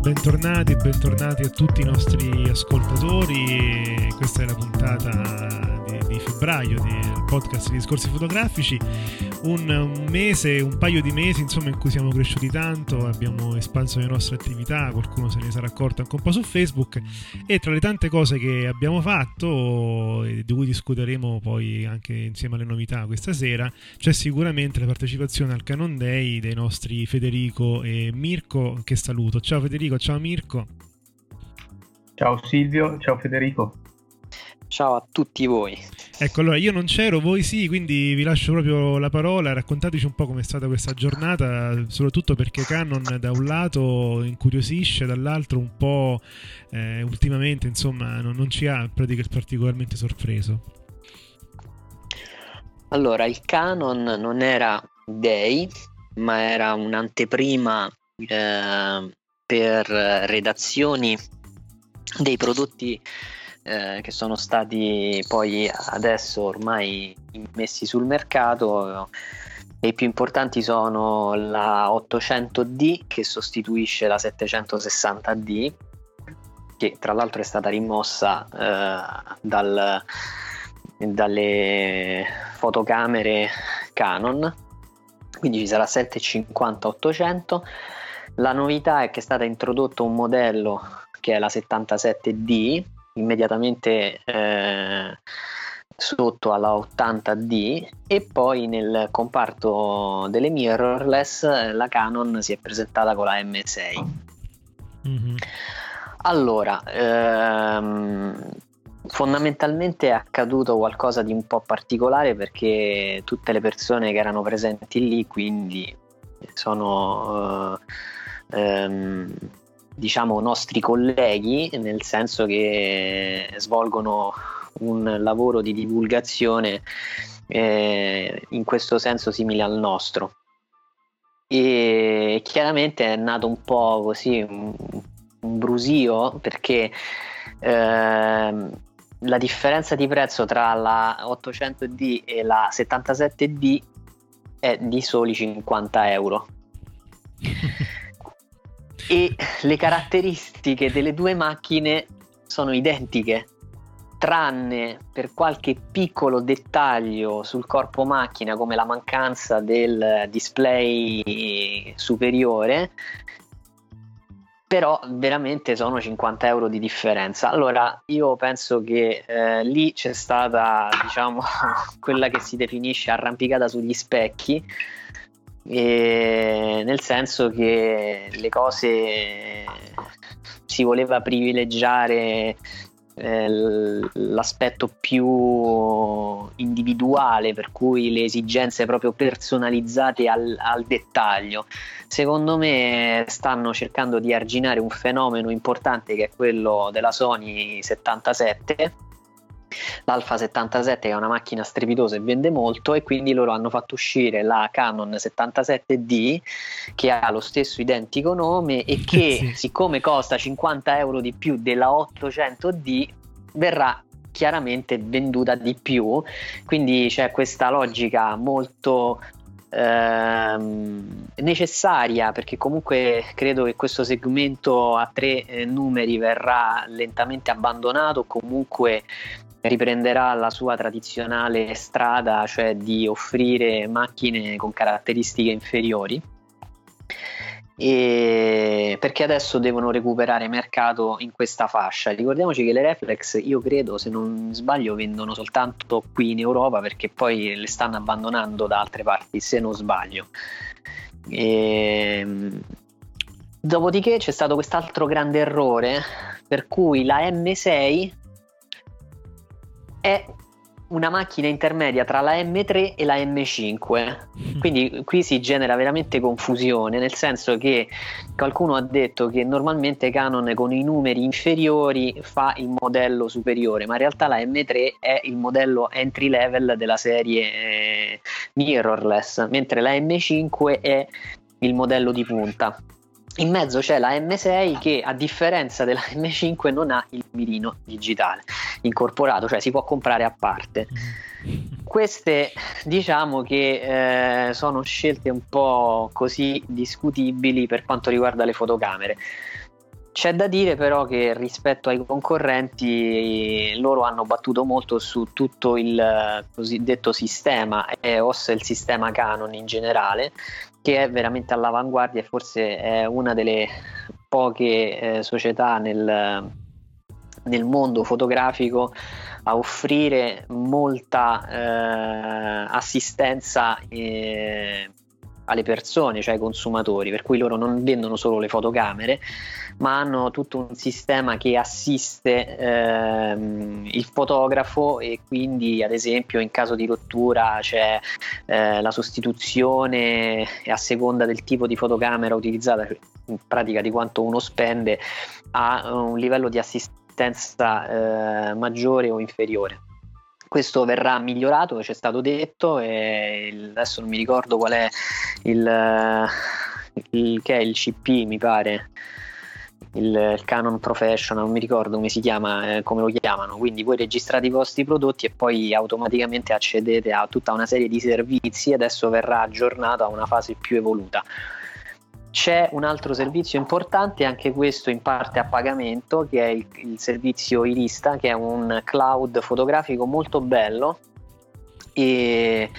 Bentornati e bentornati a tutti i nostri ascoltatori. Questa è la puntata febbraio del podcast di discorsi fotografici. Un, un, mese, un paio di mesi insomma in cui siamo cresciuti tanto, abbiamo espanso le nostre attività, qualcuno se ne sarà accorto anche un po' su Facebook e tra le tante cose che abbiamo fatto e di cui discuteremo poi anche insieme alle novità questa sera, c'è sicuramente la partecipazione al Canon Day dei nostri Federico e Mirko che saluto. Ciao Federico, ciao Mirko. Ciao Silvio, ciao Federico. Ciao a tutti voi. Ecco, allora io non c'ero, voi sì, quindi vi lascio proprio la parola. Raccontateci un po' com'è stata questa giornata, soprattutto perché Canon da un lato incuriosisce, dall'altro un po' eh, ultimamente, insomma, non, non ci ha particolarmente sorpreso. Allora, il Canon non era Day, ma era un'anteprima eh, per redazioni dei prodotti eh, che sono stati poi adesso ormai messi sul mercato. E I più importanti sono la 800D che sostituisce la 760D, che tra l'altro è stata rimossa eh, dal, dalle fotocamere Canon, quindi ci sarà 750-800. La novità è che è stato introdotto un modello che è la 77D, immediatamente eh, sotto alla 80D e poi nel comparto delle mirrorless la Canon si è presentata con la M6 mm-hmm. allora ehm, fondamentalmente è accaduto qualcosa di un po' particolare perché tutte le persone che erano presenti lì quindi sono uh, ehm, diciamo nostri colleghi, nel senso che svolgono un lavoro di divulgazione eh, in questo senso simile al nostro. E chiaramente è nato un po' così un, un brusio perché eh, la differenza di prezzo tra la 800D e la 77D è di soli 50 euro. e le caratteristiche delle due macchine sono identiche tranne per qualche piccolo dettaglio sul corpo macchina come la mancanza del display superiore però veramente sono 50 euro di differenza. Allora io penso che eh, lì c'è stata diciamo quella che si definisce arrampicata sugli specchi e nel senso che le cose si voleva privilegiare eh, l'aspetto più individuale, per cui le esigenze proprio personalizzate al, al dettaglio. Secondo me stanno cercando di arginare un fenomeno importante che è quello della Sony 77 l'Alfa 77 che è una macchina strepitosa e vende molto e quindi loro hanno fatto uscire la Canon 77D che ha lo stesso identico nome e che sì. siccome costa 50 euro di più della 800D verrà chiaramente venduta di più quindi c'è questa logica molto ehm, necessaria perché comunque credo che questo segmento a tre eh, numeri verrà lentamente abbandonato comunque riprenderà la sua tradizionale strada, cioè di offrire macchine con caratteristiche inferiori. e perché adesso devono recuperare mercato in questa fascia. Ricordiamoci che le reflex, io credo, se non sbaglio, vendono soltanto qui in Europa perché poi le stanno abbandonando da altre parti, se non sbaglio. E... Ehm, dopodiché c'è stato quest'altro grande errore per cui la M6 è una macchina intermedia tra la M3 e la M5. Quindi qui si genera veramente confusione, nel senso che qualcuno ha detto che normalmente Canon con i numeri inferiori fa il modello superiore, ma in realtà la M3 è il modello entry level della serie eh, mirrorless, mentre la M5 è il modello di punta. In mezzo c'è la M6 che a differenza della M5 non ha il mirino digitale incorporato, cioè si può comprare a parte. Queste diciamo che eh, sono scelte un po' così discutibili per quanto riguarda le fotocamere. C'è da dire però che rispetto ai concorrenti loro hanno battuto molto su tutto il cosiddetto sistema EOS, il sistema Canon in generale, che è veramente all'avanguardia e forse è una delle poche eh, società nel, nel, mondo fotografico a offrire molta eh, assistenza eh, alle persone, cioè ai consumatori, per cui loro non vendono solo le fotocamere, ma hanno tutto un sistema che assiste ehm, il fotografo e quindi ad esempio in caso di rottura c'è eh, la sostituzione a seconda del tipo di fotocamera utilizzata, cioè in pratica di quanto uno spende, a un livello di assistenza eh, maggiore o inferiore questo verrà migliorato, ci è stato detto, e adesso non mi ricordo qual è il, il che è il CP, mi pare. Il, il, Canon Professional, non mi ricordo come si chiama, eh, come lo chiamano. Quindi voi registrate i vostri prodotti e poi automaticamente accedete a tutta una serie di servizi. Adesso verrà aggiornato a una fase più evoluta. C'è un altro servizio importante, anche questo in parte a pagamento, che è il, il servizio Irista, che è un cloud fotografico molto bello e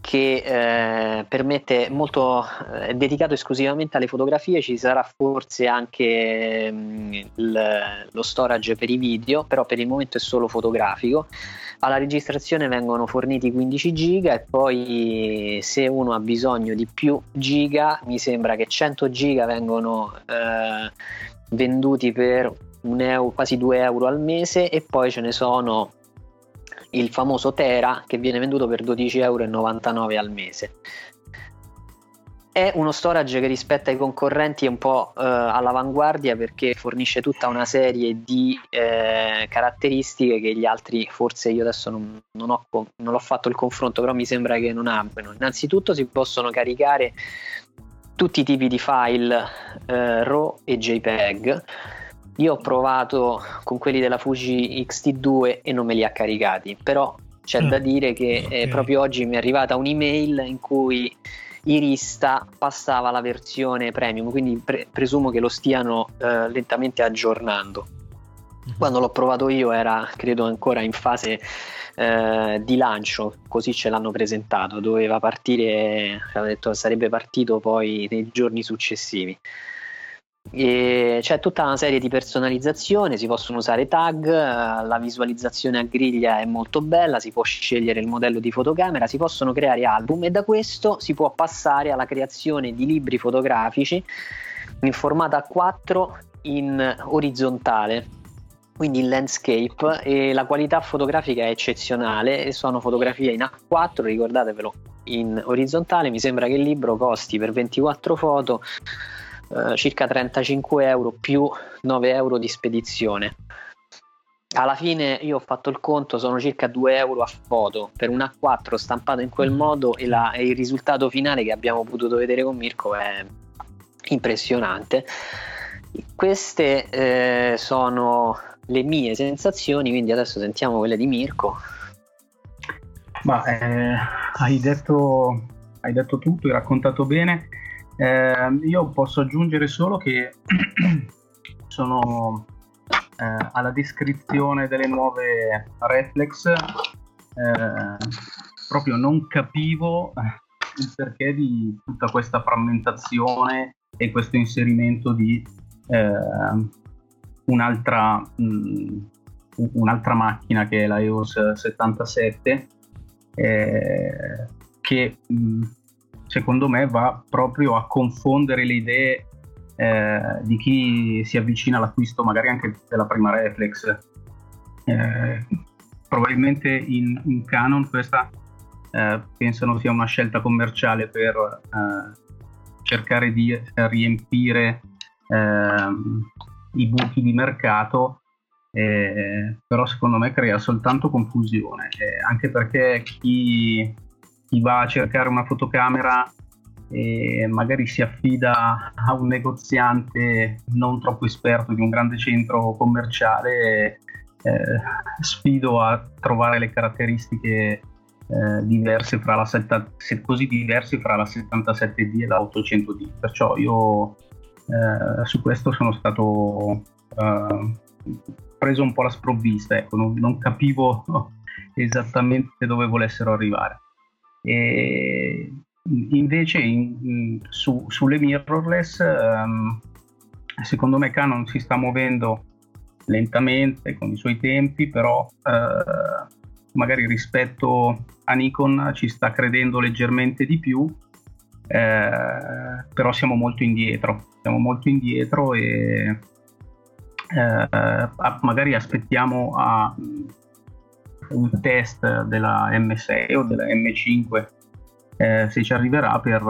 che eh, permette molto eh, è dedicato esclusivamente alle fotografie ci sarà forse anche mh, mm, il, lo storage per i video però per il momento è solo fotografico. Alla registrazione vengono forniti 15 giga e poi se uno ha bisogno di più giga mi sembra che 100 giga vengono eh, venduti per euro, quasi 2 euro al mese e poi ce ne sono il famoso Tera che viene venduto per 12,99 euro al mese. È uno storage che rispetto ai concorrenti è un po' eh, all'avanguardia perché fornisce tutta una serie di eh, caratteristiche che gli altri forse io adesso non, non, ho, non, ho, fatto il confronto però mi sembra che non abbiano. Innanzitutto si possono caricare tutti i tipi di file eh, RAW e JPEG io ho provato con quelli della Fuji X-T2 e non me li ha caricati però c'è mm. da dire che okay. proprio oggi mi è arrivata un'email in cui Irista passava alla versione premium, quindi pre- presumo che lo stiano eh, lentamente aggiornando. Mhm. Quando l'ho provato io era, credo, ancora in fase eh, di lancio, così ce l'hanno presentato, doveva partire, aveva detto sarebbe partito poi nei giorni successivi. E c'è tutta una serie di personalizzazione, si possono usare tag, la visualizzazione a griglia è molto bella, si può scegliere il modello di fotocamera, si possono creare album e da questo si può passare alla creazione di libri fotografici in formato A4 in orizzontale, quindi in landscape e la qualità fotografica è eccezionale, sono fotografie in A4, ricordatevelo in orizzontale, mi sembra che il libro costi per 24 foto eh, circa 35 euro più 9 euro di spedizione. Alla fine io ho fatto il conto, sono circa 2 euro a foto per un A4 stampato in quel mm. modo e, la, e il risultato finale che abbiamo potuto vedere con Mirko è impressionante. Queste eh, sono le mie sensazioni, quindi adesso sentiamo quelle di Mirko. Ma eh, hai, detto, hai detto tutto, hai raccontato bene. Eh, io posso aggiungere solo che sono eh, alla descrizione delle nuove reflex eh, proprio non capivo il perché di tutta questa frammentazione e questo inserimento di eh, un'altra, mh, un'altra, macchina che è la EOS 77 eh, che mh, secondo me va proprio a confondere le idee eh, di chi si avvicina all'acquisto magari anche della prima reflex. Eh, probabilmente in, in, Canon questa eh, pensano sia una scelta commerciale per eh, cercare di riempire ehm, i buchi di mercato, eh, però secondo me crea soltanto confusione, eh, anche perché chi, chi, va a cercare una fotocamera e magari si affida a un negoziante non troppo esperto di un grande centro commerciale, eh, sfido a trovare le caratteristiche eh, diverse fra la 70, così diverse fra la 77D e la 800D. Perciò io eh, su questo sono stato eh, preso un po' la sprovvista, ecco, non, non, capivo esattamente dove volessero arrivare. E invece in, su, sulle mirrorless, ehm, secondo me Canon si sta muovendo lentamente con i suoi tempi, però eh, magari rispetto a Nikon ci sta credendo leggermente di più, eh, però siamo molto indietro siamo molto indietro e eh, magari aspettiamo a un test della M6 o della M5 eh, se ci arriverà per,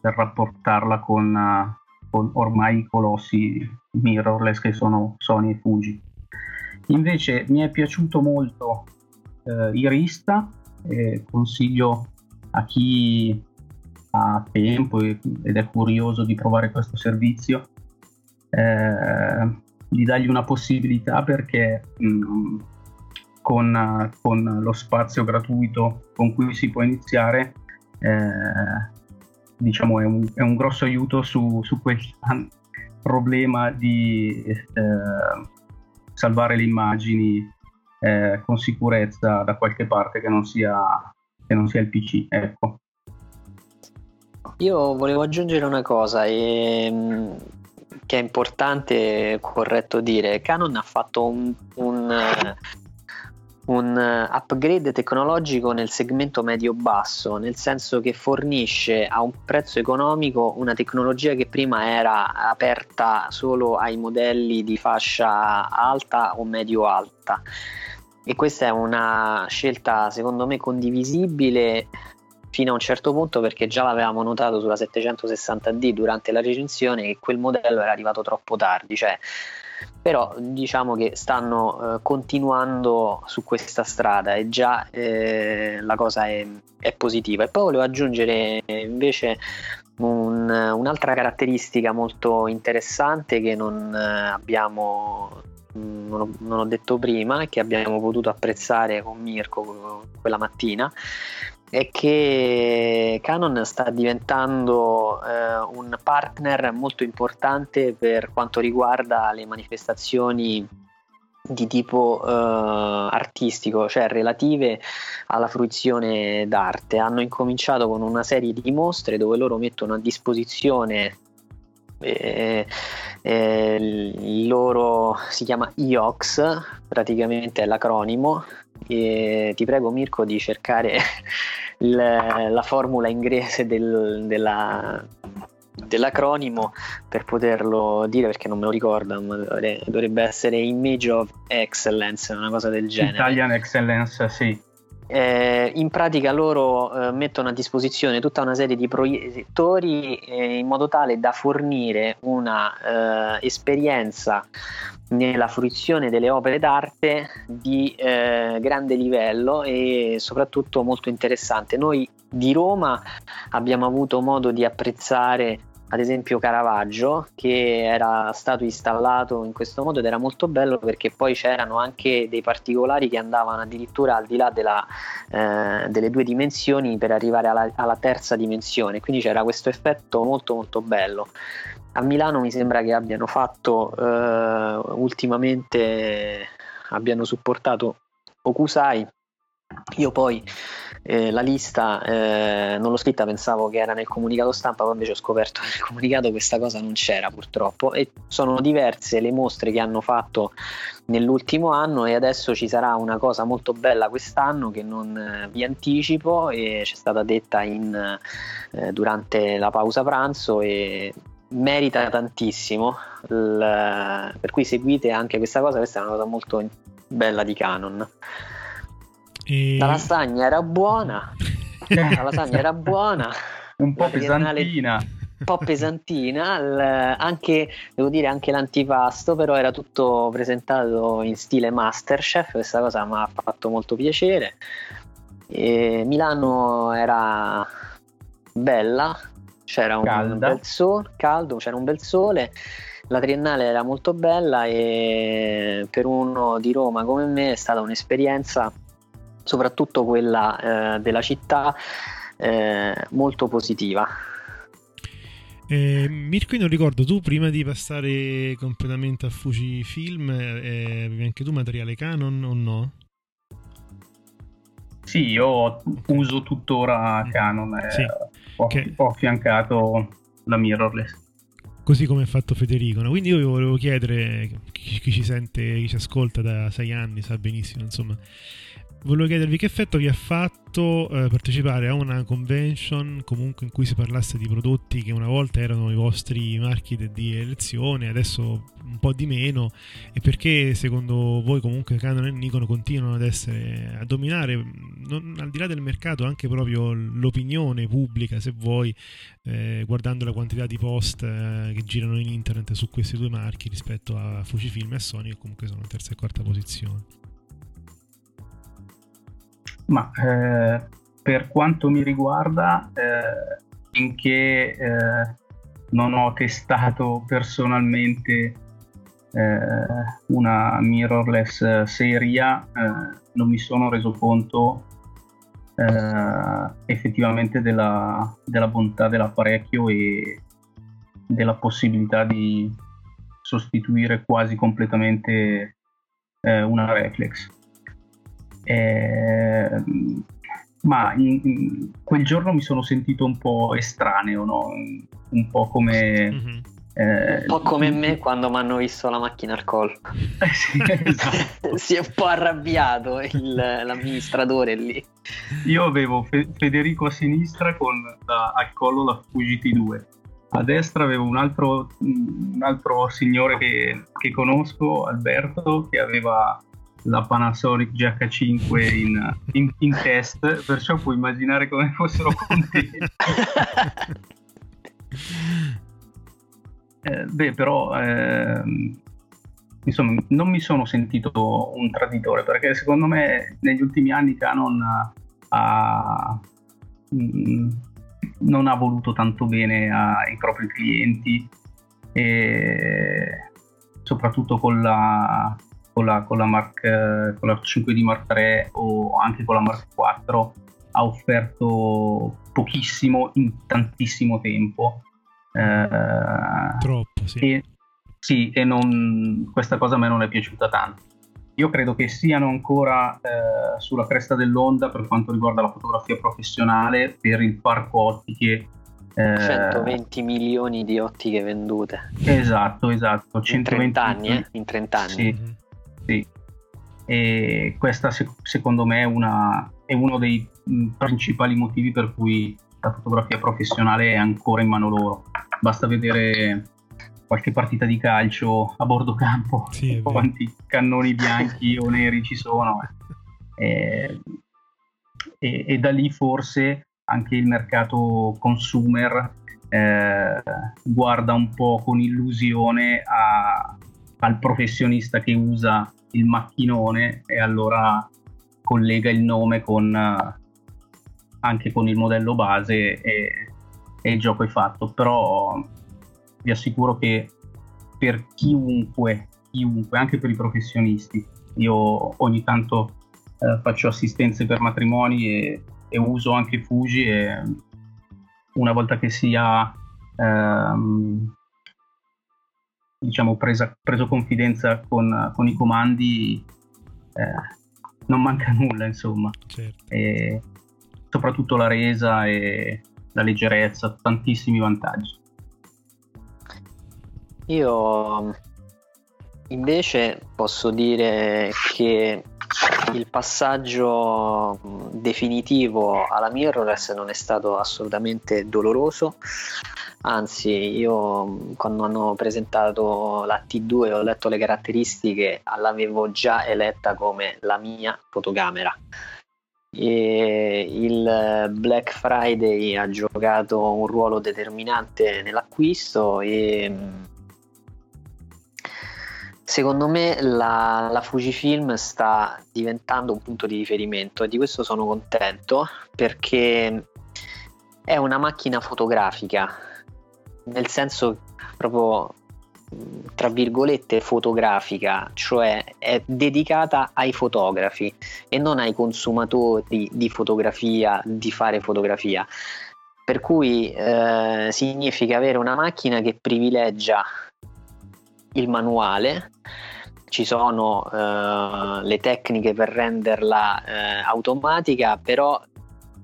per rapportarla con, con, ormai i colossi mirrorless che sono Sony e Fuji. Invece mi è piaciuto molto eh, Irista, eh, consiglio a chi ha tempo ed è curioso di provare questo servizio, eh, di dargli una possibilità perché mh, mm, con, con, lo spazio gratuito con cui si può iniziare, eh, diciamo è un, è un, grosso aiuto su, su quel problema di eh, salvare le immagini eh, con sicurezza da qualche parte che non sia, che non sia il PC. Ecco. Io volevo aggiungere una cosa e, mm, che è importante, corretto dire. Canon ha fatto un, un, un upgrade tecnologico nel segmento medio-basso, nel senso che fornisce a un prezzo economico una tecnologia che prima era aperta solo ai modelli di fascia alta o medio-alta. E questa è una scelta secondo me condivisibile fino a un certo punto perché già l'avevamo notato sulla 760D durante la recensione che quel modello era arrivato troppo tardi, cioè, però diciamo che stanno eh, continuando su questa strada e già eh, la cosa è, è, positiva. E poi volevo aggiungere invece un, un'altra caratteristica molto interessante che non eh, abbiamo non ho, non ho, detto prima che abbiamo potuto apprezzare con Mirko quella mattina è che Canon sta diventando eh, un partner molto importante per quanto riguarda le manifestazioni di tipo eh, artistico, cioè relative alla fruizione d'arte. Hanno incominciato con una serie di mostre dove loro mettono a disposizione eh, eh, il loro si chiama IOX, praticamente è l'acronimo e ti prego Mirko di cercare il, la formula inglese del, della, dell'acronimo per poterlo dire perché non me lo ricordo ma dovrebbe essere Image of Excellence una cosa del genere. Italian Excellence sì eh, in pratica loro eh, mettono a disposizione tutta una serie di proiettori eh, in modo tale da fornire una eh, esperienza nella fruizione delle opere d'arte di eh, grande livello e soprattutto molto interessante. Noi di Roma abbiamo avuto modo di apprezzare ad esempio Caravaggio che era stato installato in questo modo ed era molto bello perché poi c'erano anche dei particolari che andavano addirittura al di là della, eh, delle due dimensioni per arrivare alla, alla, terza dimensione. Quindi c'era questo effetto molto molto bello. A Milano mi sembra che abbiano fatto eh, ultimamente abbiano supportato Okusai io poi eh, la lista eh, non l'ho scritta, pensavo che era nel comunicato stampa, poi invece ho scoperto nel comunicato questa cosa non c'era purtroppo. E sono diverse le mostre che hanno fatto nell'ultimo anno e adesso ci sarà una cosa molto bella quest'anno che non eh, vi anticipo e c'è stata detta in, eh, durante la pausa pranzo e merita tantissimo. Il, per cui seguite anche questa cosa questa è una cosa molto bella di Canon E... la lasagna era buona la lasagna era buona un po' La pesantina. un po' pesantina, il- anche, devo dire anche l'antipasto, però era tutto presentato in stile Masterchef, questa cosa mi ha fatto molto piacere. E Milano era bella, c'era un bel sole, caldo, c'era un bel sole. La triennale era molto bella e per uno di Roma come me è stata un'esperienza, soprattutto quella eh, della città, eh, molto positiva. Eh, Mirko, io non ricordo, tu prima di passare completamente a Fujifilm, eh, avevi anche tu materiale Canon o no? Sì, io uso tuttora Canon. eh, Sì, ho, che- ho affiancato la mirrorless. Così come ha fatto Federico. no? Quindi io vi volevo chiedere, chi, chi ci sente, chi ci ascolta da sei anni sa benissimo, insomma, volevo chiedervi che effetto vi ha fatto eh, partecipare a una convention comunque in cui si parlasse di prodotti che una volta erano i vostri marchi de- di elezione, adesso un po' di meno, e perché secondo voi comunque Canon e Nikon continuano ad essere a dominare, non- al di là del mercato, anche proprio l'opinione pubblica, se vuoi, eh, guardando la quantità di post eh, che girano in internet su questi due marchi rispetto a Fujifilm e a Sony, che comunque sono in terza e quarta posizione. Ma eh, per quanto mi riguarda, eh, finché eh, non ho testato personalmente eh, una mirrorless seria, eh, non mi sono reso conto eh, effettivamente della, della bontà dell'apparecchio e della possibilità di sostituire quasi completamente una reflex. Eh, ma in- in- quel giorno mi sono sentito un po' estraneo, no? un po' come... Mhm. eh, Un po' come me quando mi hanno visto la macchina al collo. Eh sì, esatto. si è un po' arrabbiato il- l'amministratore lì. Io avevo Fe- Federico a sinistra con la- al collo la Fuji T2. A destra avevo un altro, un altro signore che, che conosco, Alberto, che aveva la Panasonic GH5 in, in- in test, perciò puoi immaginare come fossero contenti. Eh, beh, però, ehm, insomma, non mi sono sentito un traditore perché secondo me negli ultimi anni Canon ha, mm, non ha voluto tanto bene ai propri clienti e soprattutto con la, con la, con la Mark, con la 5D Mark III o anche con la Mark IV ha offerto pochissimo in tantissimo tempo. Eh, Troppo, sì. e, sì, e non- questa cosa a me non è piaciuta tanto. Io credo che siano ancora eh, sulla cresta dell'onda per quanto riguarda la fotografia professionale per il parco ottiche. eh, 120 milioni di ottiche vendute Esatto, esatto. in 120 30 anni, eh? In 30 anni. Sì, Mhm. Sì. E questa se- secondo me è, una- è uno dei principali motivi per cui la fotografia professionale è ancora in mano loro. Basta vedere qualche partita di calcio a bordo campo, Sì, quanti cannoni bianchi o neri ci sono. E, e- e da lì forse anche il mercato consumer eh, guarda un po' con illusione a- al professionista che usa il macchinone e allora collega il nome con eh, anche con il modello base e, e il gioco è fatto. Però vi assicuro che per chiunque chiunque anche per i professionisti io ogni tanto eh, faccio assistenze per matrimoni e, e uso anche Fuji e una volta che si ha ehm, diciamo presa- preso confidenza con, con i comandi eh, non manca nulla insomma Certo. e, soprattutto la resa e la leggerezza, tantissimi vantaggi. Io invece posso dire che il passaggio definitivo alla mirrorless non è stato assolutamente doloroso anzi io quando hanno presentato la T2 ho letto le caratteristiche l'avevo già eletta come la mia fotocamera. E il Black Friday ha giocato un ruolo determinante nell'acquisto e secondo me la, la, Fujifilm sta diventando un punto di riferimento e di questo sono contento perché è una macchina fotografica, nel senso proprio tra virgolette fotografica, cioè è dedicata ai fotografi e non ai consumatori di fotografia, di fare fotografia. Per cui eh, significa avere una macchina che privilegia il manuale, ci sono uh, le tecniche per renderla uh, automatica, però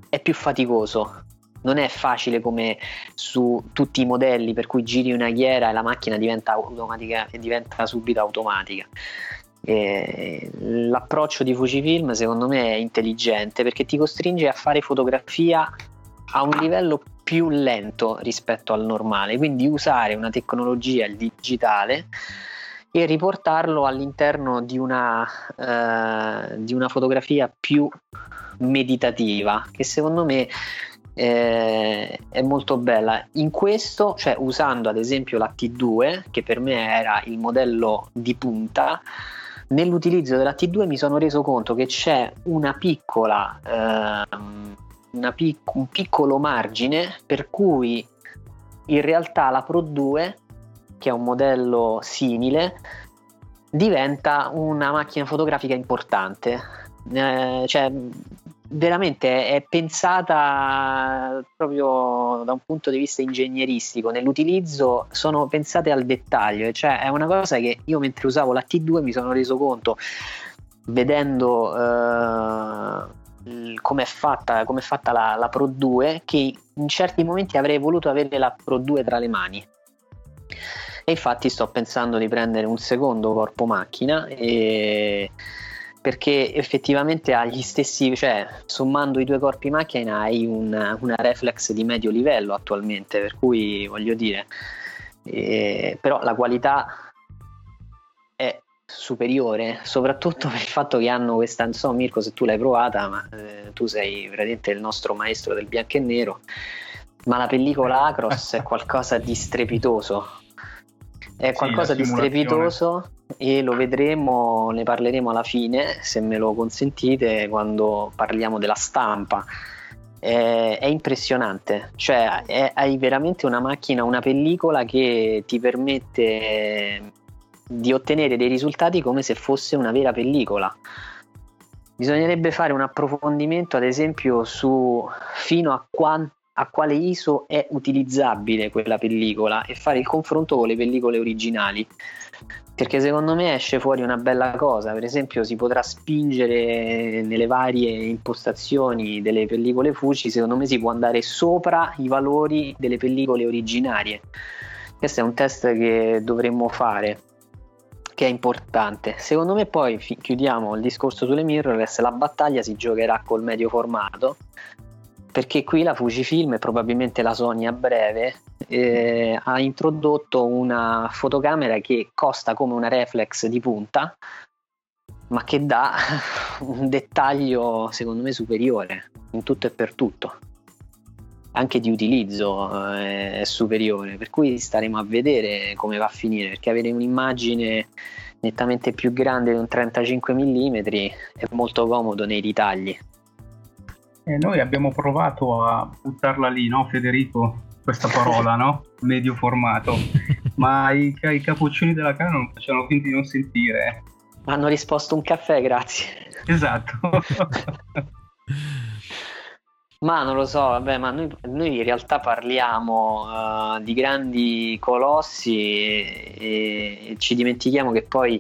è più faticoso. Non è facile come su tutti i modelli per cui giri una ghiera e la macchina diventa automatica e diventa subito automatica. E l'approccio di Fujifilm secondo me è intelligente perché ti costringe a fare fotografia a un livello più lento rispetto al normale, quindi usare una tecnologia, il digitale, e riportarlo all'interno di una, eh, di una fotografia più meditativa, che secondo me eh, è molto bella. In questo, cioè usando ad esempio la T2, che per me era il modello di punta, nell'utilizzo della T2 mi sono reso conto che c'è una piccola eh, pic- un piccolo margine per cui in realtà la Pro 2, che è un modello simile, diventa una macchina fotografica importante. Eh, cioè, veramente è pensata proprio da un punto di vista ingegneristico nell'utilizzo sono pensate al dettaglio cioè è una cosa che io mentre usavo la T2 mi sono reso conto vedendo eh, come è fatta, com'è fatta la, la, Pro 2 che in certi momenti avrei voluto avere la Pro 2 tra le mani. E infatti sto pensando di prendere un secondo corpo macchina e perché effettivamente ha gli stessi, cioè sommando i due corpi macchina hai una, una reflex di medio livello attualmente, per cui voglio dire, eh, però la qualità superiore, soprattutto per il fatto che hanno questa, non so Mirko se tu l'hai provata, ma eh, tu sei veramente il nostro maestro del bianco e nero, ma la pellicola Acros è qualcosa di strepitoso, è qualcosa sì, di strepitoso e lo vedremo, ne parleremo alla fine, se me lo consentite, quando parliamo della stampa. È, impressionante, cioè è, hai veramente una macchina, una pellicola che ti permette di ottenere dei risultati come se fosse una vera pellicola. Bisognerebbe fare un approfondimento, ad esempio, su fino a, qua, a quale ISO è utilizzabile quella pellicola e fare il confronto con le pellicole originali. Perché secondo me esce fuori una bella cosa, per esempio si potrà spingere nelle varie impostazioni delle pellicole Fuji, secondo me si può andare sopra i valori delle pellicole originarie. Questo è un test che dovremmo fare che è importante. Secondo me poi chiudiamo il discorso sulle mirrorless, la battaglia si giocherà col medio formato, perché qui la Fujifilm e probabilmente la Sony a breve eh, ha introdotto una fotocamera che costa come una reflex di punta, ma che dà un dettaglio secondo me superiore in tutto e per tutto anche di utilizzo eh, è superiore, per cui staremo a vedere come va a finire, perché avere un'immagine nettamente più grande di un 35 mm è molto comodo nei ritagli. Eh, noi abbiamo provato a buttarla lì, no Federico? Questa parola, no? Medio formato. Ma i, i cappuccini della casa non facevano finta di non sentire. Hanno risposto un caffè, grazie. Esatto. Ma non lo so, vabbè, ma noi, noi in realtà parliamo uh, di grandi colossi e, e, ci dimentichiamo che poi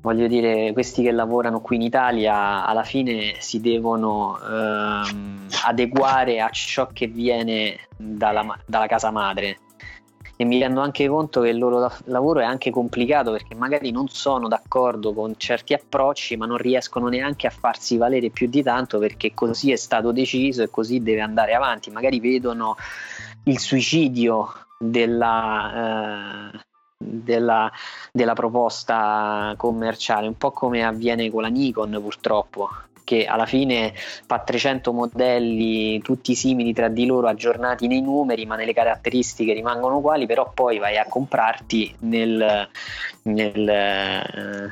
voglio dire, questi che lavorano qui in Italia alla fine si devono ehm, adeguare a ciò che viene dalla, dalla casa madre. E mi rendo anche conto che il loro lavoro è anche complicato perché magari non sono d'accordo con certi approcci ma non riescono neanche a farsi valere più di tanto perché così è stato deciso e così deve andare avanti. Magari vedono il suicidio della, eh, della, della proposta commerciale un po' come avviene con la Nikon purtroppo che alla fine fa 300 modelli tutti simili tra di loro aggiornati nei numeri ma nelle caratteristiche rimangono uguali però poi vai a comprarti nel, nel, eh,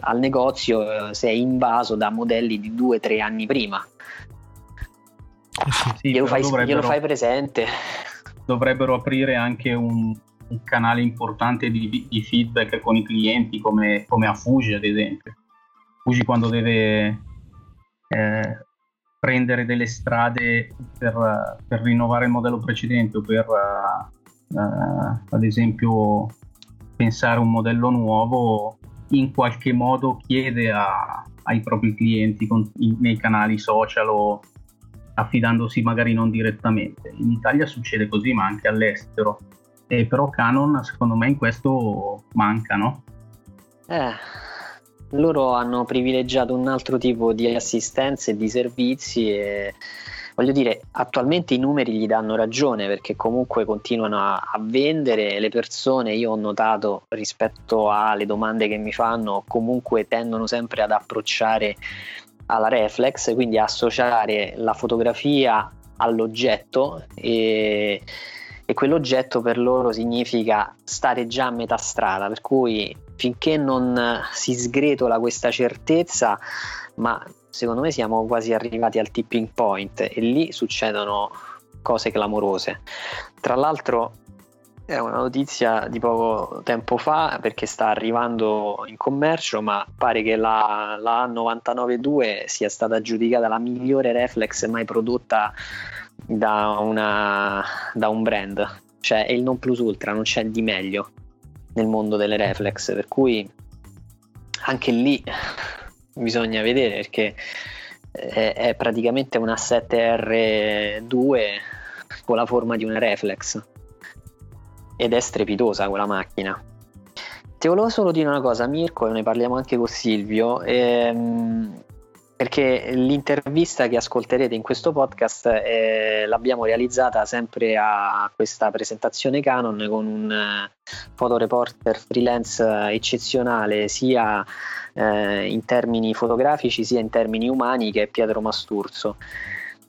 al negozio eh, sei invaso da modelli di 2-3 anni prima. Eh sì, glielo, fai, glielo fai presente. dovrebbero aprire anche un, un canale importante di, di, feedback con i clienti come, come a Fuji ad esempio Fuji quando deve eh, prendere delle strade per, per, rinnovare il modello precedente o per uh, uh, ad esempio pensare un modello nuovo in qualche modo chiede a, ai propri clienti con, in, nei canali social o affidandosi magari non direttamente. In Italia succede così, ma anche all'estero. E però Canon, secondo me, in questo manca, no? Eh, loro hanno privilegiato un altro tipo di assistenza e di servizi e voglio dire, attualmente i numeri gli danno ragione perché comunque continuano a, a, vendere, le persone io ho notato rispetto alle domande che mi fanno comunque tendono sempre ad approcciare alla reflex, quindi associare la fotografia all'oggetto e, e quell'oggetto per loro significa stare già a metà strada, per cui finché non si sgretola questa certezza, ma secondo me siamo quasi arrivati al tipping point e lì succedono cose clamorose. Tra l'altro è una notizia di poco tempo fa perché sta arrivando in commercio, ma pare che la, la 99.2 sia stata giudicata la migliore reflex mai prodotta da, una, da un brand. Cioè è il non plus ultra, non c'è di meglio nel mondo delle reflex, per cui anche lì bisogna vedere perché è, è praticamente una 7R2 con la forma di una reflex ed è strepitosa quella macchina. Ti volevo solo dire una cosa, Mirko, e ne parliamo anche con Silvio, ehm, perché l'intervista che ascolterete in questo podcast eh, l'abbiamo realizzata sempre a questa presentazione Canon con un eh, fotoreporter freelance eccezionale sia eh, in termini fotografici sia in termini umani che è Pietro Masturzo.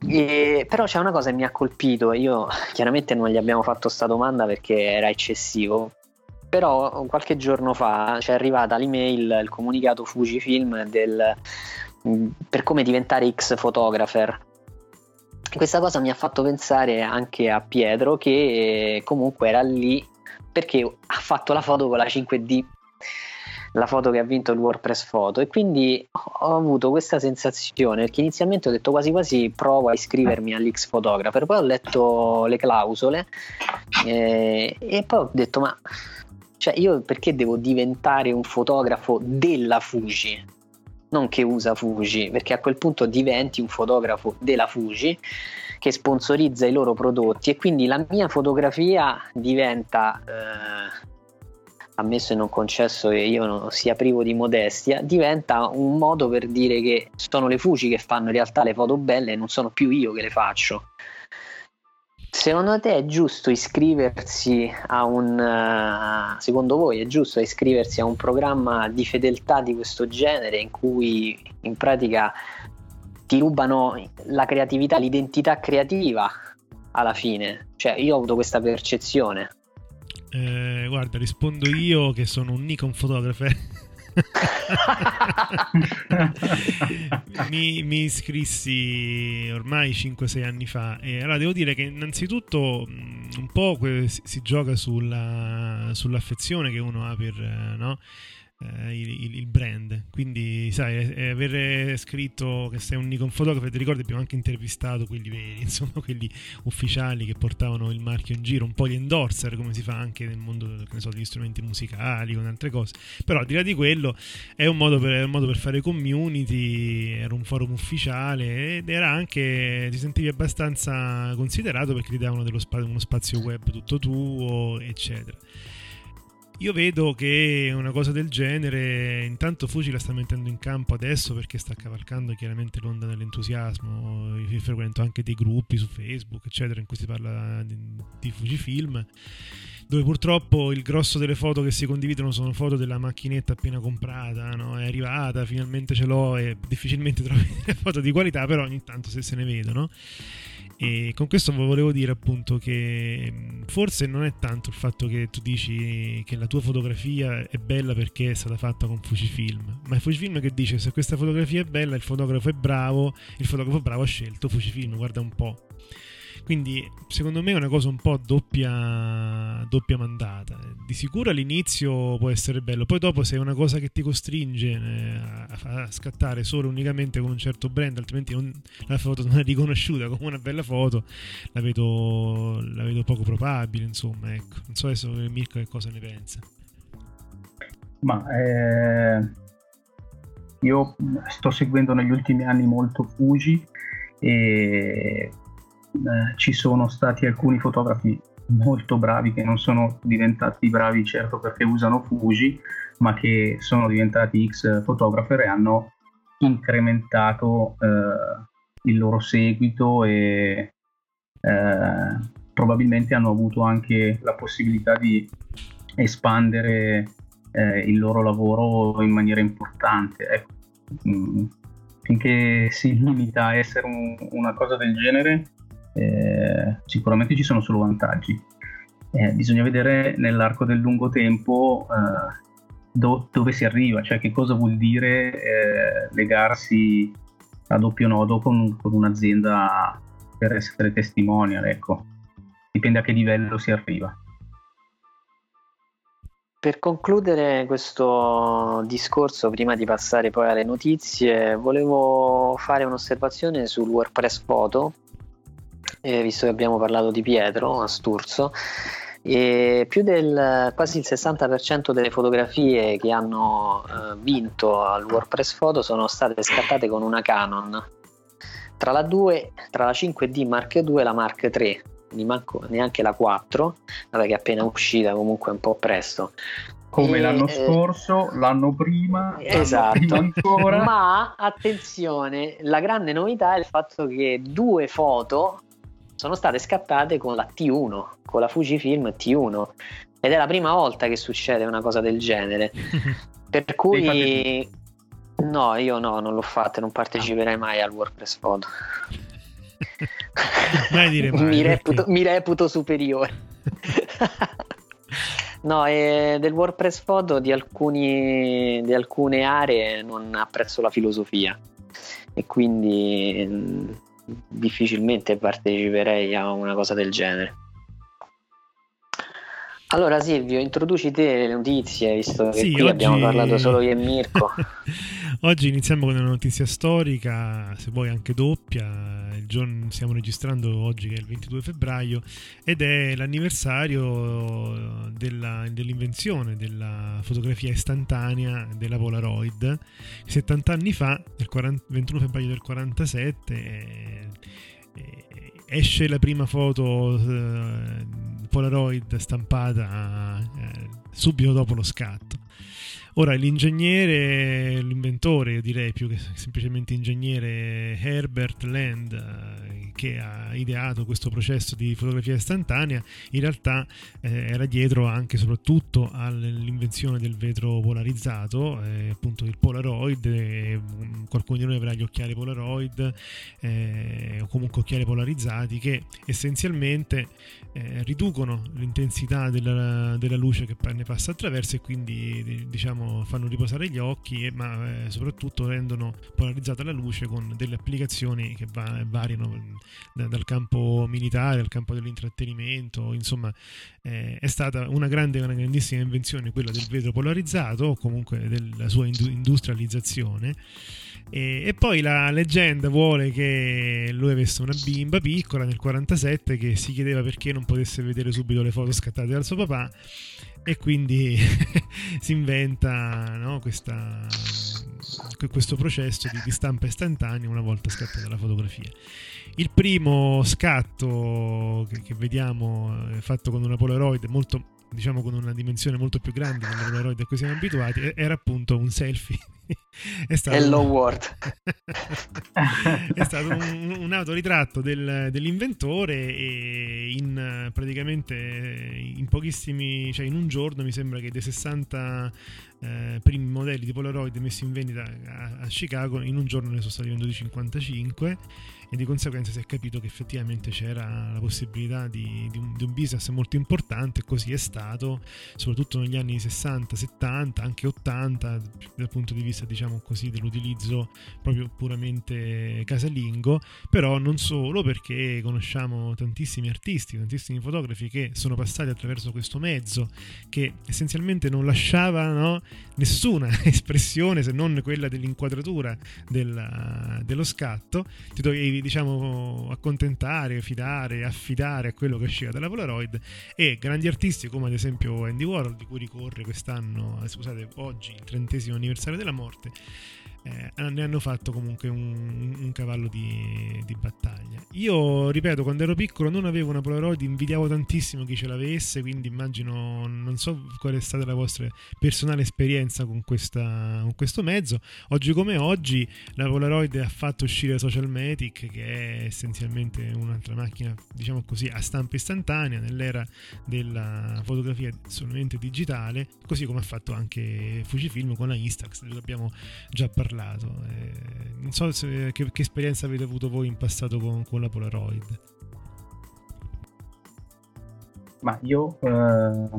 E, però c'è una cosa che mi ha colpito, io chiaramente non gli abbiamo fatto questa domanda perché era eccessivo, però qualche giorno fa ci è arrivata l'email, il comunicato Fujifilm del, per come diventare X photographer. Questa cosa mi ha fatto pensare anche a Pietro che comunque era lì perché ha fatto la foto con la 5D la foto che ha vinto il WordPress Photo e quindi ho avuto questa sensazione perché inizialmente ho detto quasi quasi provo a iscrivermi all'X Photographer poi ho letto le clausole eh, e poi ho detto ma cioè io perché devo diventare un fotografo della Fuji non che usa Fuji perché a quel punto diventi un fotografo della Fuji che sponsorizza i loro prodotti e quindi la mia fotografia diventa eh, ammesso e non concesso che io non sia privo di modestia, diventa un modo per dire che sono le Fuji che fanno in realtà le foto belle e non sono più io che le faccio. Secondo te è giusto iscriversi a un uh, secondo voi è giusto iscriversi a un programma di fedeltà di questo genere in cui in pratica ti rubano la creatività, l'identità creativa alla fine? Cioè, io ho avuto questa percezione. Eh, guarda, rispondo io che sono un Nikon photographer. mi, mi, iscrissi ormai 5-6 anni fa e allora devo dire che innanzitutto un po' si, si gioca sulla, sull'affezione che uno ha per, eh, no? Eh, il, il, brand. Quindi, sai, eh, aver scritto che sei un Nikon fotografo, ti ricordi abbiamo anche intervistato quelli veri, insomma, quelli ufficiali che portavano il marchio in giro, un po' gli endorser, come si fa anche nel mondo so, degli strumenti musicali, con altre cose. Però al di là di quello è un modo per, un modo per fare community, era un forum ufficiale ed era anche, ti sentivi abbastanza considerato perché ti davano dello uno spazio web tutto tuo, eccetera. Io vedo che una cosa del genere, intanto Fuji la sta mettendo in campo adesso perché sta cavalcando chiaramente l'onda dell'entusiasmo. Io frequento anche dei gruppi su Facebook, eccetera, in cui si parla di, di Fujifilm, dove purtroppo il grosso delle foto che si condividono sono foto della macchinetta appena comprata, no? è arrivata, finalmente ce l'ho e difficilmente trovi foto di qualità, però ogni tanto se se ne vedono. E con questo volevo dire appunto che forse non è tanto il fatto che tu dici che la tua fotografia è bella perché è stata fatta con Fujifilm, ma è Fujifilm che dice se questa fotografia è bella, il fotografo è bravo, il fotografo bravo ha scelto Fujifilm, guarda un po'. Quindi secondo me è una cosa un po' doppia, doppia mandata. Di sicuro all'inizio può essere bello, poi dopo se è una cosa che ti costringe eh, a, a scattare solo unicamente con un certo brand, altrimenti non, la foto non è riconosciuta come una bella foto, la vedo, la vedo poco probabile. Insomma, ecco. Non so adesso Mirko che cosa ne pensa. Ma eh, io sto seguendo negli ultimi anni molto Fuji e eh, ci sono stati alcuni fotografi molto bravi che non sono diventati bravi certo perché usano Fuji, ma che sono diventati X fotografer e hanno incrementato eh, il loro seguito e eh, probabilmente hanno avuto anche la possibilità di espandere eh, il loro lavoro in maniera importante. Ecco, mh, mm, finché si limita a essere un, una cosa del genere, eh, sicuramente ci sono solo vantaggi. Eh, bisogna vedere nell'arco del lungo tempo eh, do, dove si arriva, cioè che cosa vuol dire eh, legarsi a doppio nodo con, con, un'azienda per essere testimonial, ecco. Dipende a che livello si arriva. Per concludere questo discorso, prima di passare poi alle notizie, volevo fare un'osservazione sul WordPress Photo eh, visto che abbiamo parlato di Pietro a Sturzo, e più del quasi il 60% delle fotografie che hanno eh, vinto al WordPress Photo sono state scattate con una Canon. Tra la 2, tra la 5D Mark II e la Mark III, manco, neanche la 4, vabbè che è appena uscita comunque un po' presto. Come e, l'anno eh, scorso, l'anno prima, esatto. L'anno prima Ma attenzione, la grande novità è il fatto che due foto sono state scattate con la T1, con la Fujifilm T1 ed è la prima volta che succede una cosa del genere. per cui no, io no, non l'ho fatta, non parteciperei mai al WordPress Photo. mai dire mai, mi, reputo, mi reputo superiore. no, e del WordPress Photo di, alcuni, di alcune aree non apprezzo la filosofia e quindi difficilmente parteciperei a una cosa del genere. Allora Silvio, introduci te le notizie, visto che sì, qui oggi... abbiamo parlato solo io e Mirko. oggi iniziamo con una notizia storica, se vuoi anche doppia. Il giorno, stiamo registrando oggi che è il 22 febbraio ed è l'anniversario della, dell'invenzione della fotografia istantanea della Polaroid. 70 anni fa, il 40, 21 febbraio del 47, eh, eh, esce la prima foto eh, Polaroid stampata eh, subito dopo lo scatto. Ora l'ingegnere, l'inventore, io direi più che semplicemente ingegnere Herbert Land, eh, che ha ideato questo processo di fotografia istantanea, in realtà eh, era dietro anche e soprattutto all'invenzione del vetro polarizzato, eh, appunto il Polaroid, eh, qualcuno di noi avrà gli occhiali Polaroid eh, o comunque occhiali polarizzati che essenzialmente eh, riducono l'intensità della, della luce che ne passa attraverso e quindi diciamo fanno, riposare gli occhi, ma eh, soprattutto rendono polarizzata la luce con delle applicazioni che va, variano da, dal campo militare al campo dell'intrattenimento, insomma eh, è stata una grande, una grandissima invenzione quella del vetro polarizzato o comunque della sua industrializzazione. E, e, poi la leggenda vuole che lui avesse una bimba piccola nel 47 che si chiedeva perché non potesse vedere subito le foto scattate dal suo papà e quindi si inventa no, questa, questo processo di, di, stampa istantanea una volta scattata la fotografia. Il primo scatto che, che vediamo è fatto con una Polaroid molto diciamo con una dimensione molto più grande della Polaroid a cui siamo abituati, era appunto un selfie. è stato Hello un... World. è stato un, un autoritratto del, dell'inventore e in praticamente in pochissimi, cioè in un giorno mi sembra che dei 60 eh, primi modelli di Polaroid messi in vendita a, a, Chicago, in un giorno ne sono stati venduti 55 e di conseguenza si è capito che effettivamente c'era la possibilità di, di, un, di un, business molto importante così è stato, soprattutto negli anni 60, 70, anche 80 dal punto di vista diciamo così dell'utilizzo proprio puramente casalingo, però non solo perché conosciamo tantissimi artisti, tantissimi fotografi che sono passati attraverso questo mezzo che essenzialmente non lasciava no, nessuna espressione se non quella dell'inquadratura della, dello scatto, ti dovevi diciamo accontentare, fidare, affidare a quello che usciva dalla Polaroid. E grandi artisti come ad esempio Andy Warhol di cui ricorre quest'anno, eh, scusate, oggi il trentesimo anniversario della morte eh, ne hanno fatto comunque un, un cavallo di, di, battaglia. Io, ripeto, quando ero piccolo non avevo una Polaroid, invidiavo tantissimo chi ce l'avesse, quindi immagino, non so qual è stata la vostra personale esperienza con, questa, con questo mezzo. Oggi come oggi la Polaroid ha fatto uscire Social Matic, che è essenzialmente un'altra macchina, diciamo così, a stampa istantanea nell'era della fotografia solamente digitale, così come ha fatto anche Fujifilm con la Instax, di abbiamo già parlato parlato. Eh, non so se, che, che, esperienza avete avuto voi in passato con, con la Polaroid. Ma io eh,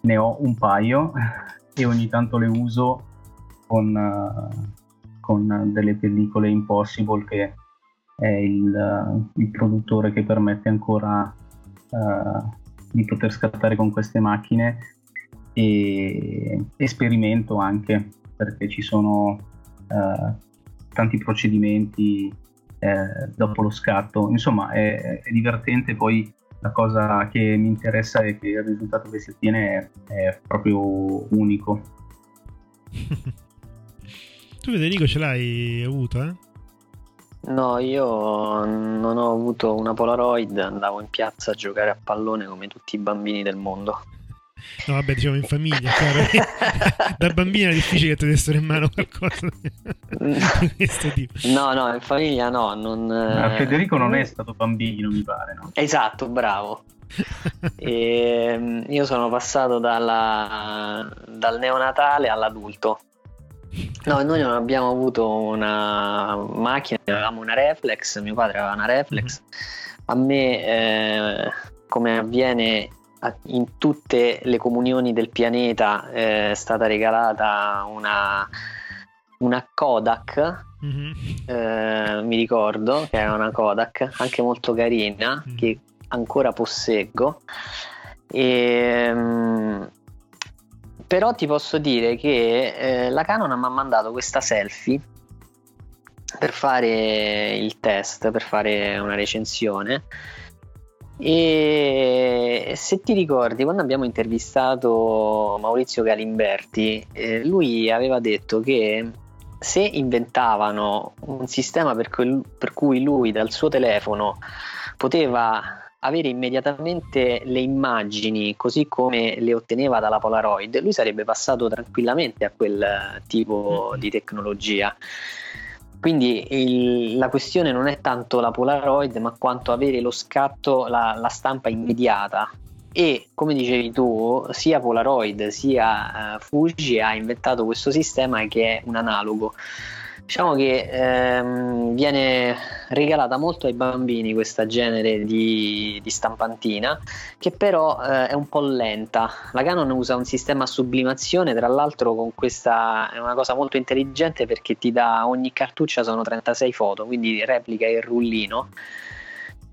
ne ho un paio e ogni tanto le uso con, uh, con delle pellicole Impossible che è il, uh, il produttore che permette ancora uh, di poter scattare con queste macchine e esperimento anche perché ci sono eh, tanti procedimenti eh, dopo lo scatto. Insomma, è, è, divertente. Poi la cosa che mi interessa è che il risultato che si ottiene è, è proprio unico. tu Federico ce l'hai avuto, eh? No, io non ho avuto una Polaroid, andavo in piazza a giocare a pallone come tutti i bambini del mondo. No, vabbè, diciamo in famiglia, chiaro. Da bambina è difficile che ti dessero in mano qualcosa di questo tipo. No, no, in famiglia no. Non, ah, Federico non è stato bambino, mi pare, no? Esatto, bravo. e, ehm, io sono passato dalla, dal neonatale all'adulto. No, noi non abbiamo avuto una macchina, avevamo una reflex, mio padre aveva una reflex. Mm-hmm. A me, eh, come avviene in tutte le comunioni del pianeta eh, è stata regalata una, una Kodak mm-hmm. eh, mi ricordo che era una Kodak anche molto carina mm-hmm. che ancora posseggo e, um, però ti posso dire che eh, la Canon mi ha mandato questa selfie per fare il test per fare una recensione e se ti ricordi, quando abbiamo intervistato Maurizio Galimberti, eh, lui aveva detto che se inventavano un sistema per, quel, per cui lui dal suo telefono poteva avere immediatamente le immagini così come le otteneva dalla Polaroid, lui sarebbe passato tranquillamente a quel tipo mm-hmm. di tecnologia. Quindi il, la questione non è tanto la Polaroid, ma quanto avere lo scatto, la, la stampa immediata. E come dicevi tu, sia Polaroid sia uh, Fuji ha inventato questo sistema che è un analogo. Diciamo che ehm, viene regalata molto ai bambini questa genere di, di stampantina, che però eh, è un po' lenta. La Canon usa un sistema a sublimazione, tra l'altro con questa è una cosa molto intelligente perché ti dà ogni cartuccia sono 36 foto, quindi replica il rullino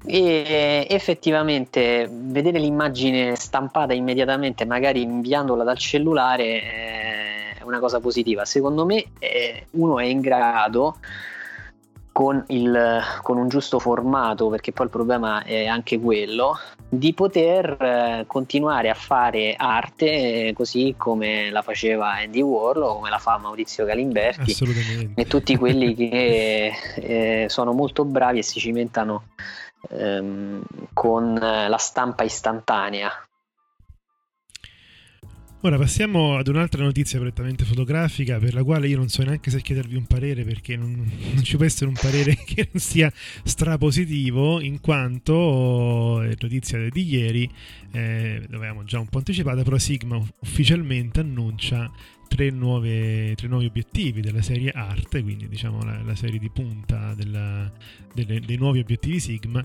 e effettivamente vedere l'immagine stampata immediatamente, magari inviandola dal cellulare, eh, una cosa positiva. Secondo me eh, uno è in grado con, il, con, un giusto formato, perché poi il problema è anche quello, di poter eh, continuare a fare arte eh, così come la faceva Andy Warhol o come la fa Maurizio Galimberti e tutti quelli che eh, sono molto bravi e si cimentano ehm, con la stampa istantanea Ora passiamo ad un'altra notizia prettamente fotografica per la quale io non so neanche se chiedervi un parere perché non, non ci può essere un parere che non sia strapositivo in quanto è notizia di ieri, eh, l'avevamo già un po' anticipata, però Sigma ufficialmente annuncia tre, nuove, tre nuovi obiettivi della serie Art, quindi diciamo la, la serie di punta della, delle, dei nuovi obiettivi Sigma,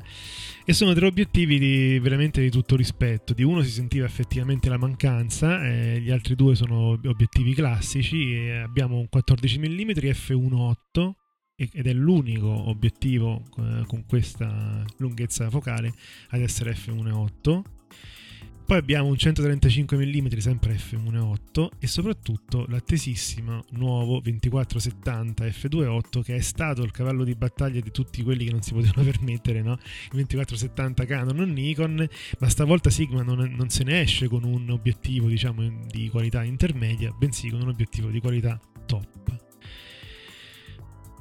e sono tre obiettivi di, veramente di tutto rispetto. Di uno si sentiva effettivamente la mancanza, eh, gli altri due sono obiettivi classici, abbiamo un 14 mm f1.8 ed è l'unico obiettivo eh, con questa lunghezza focale ad essere f1.8 poi abbiamo un 135 mm sempre f1.8 e soprattutto l'attesissimo nuovo 2470 f2.8 che è stato il cavallo di battaglia di tutti quelli che non si potevano permettere, no? Il 2470 Canon o Nikon, ma stavolta Sigma non, non se ne esce con un obiettivo diciamo di qualità intermedia, bensì con un obiettivo di qualità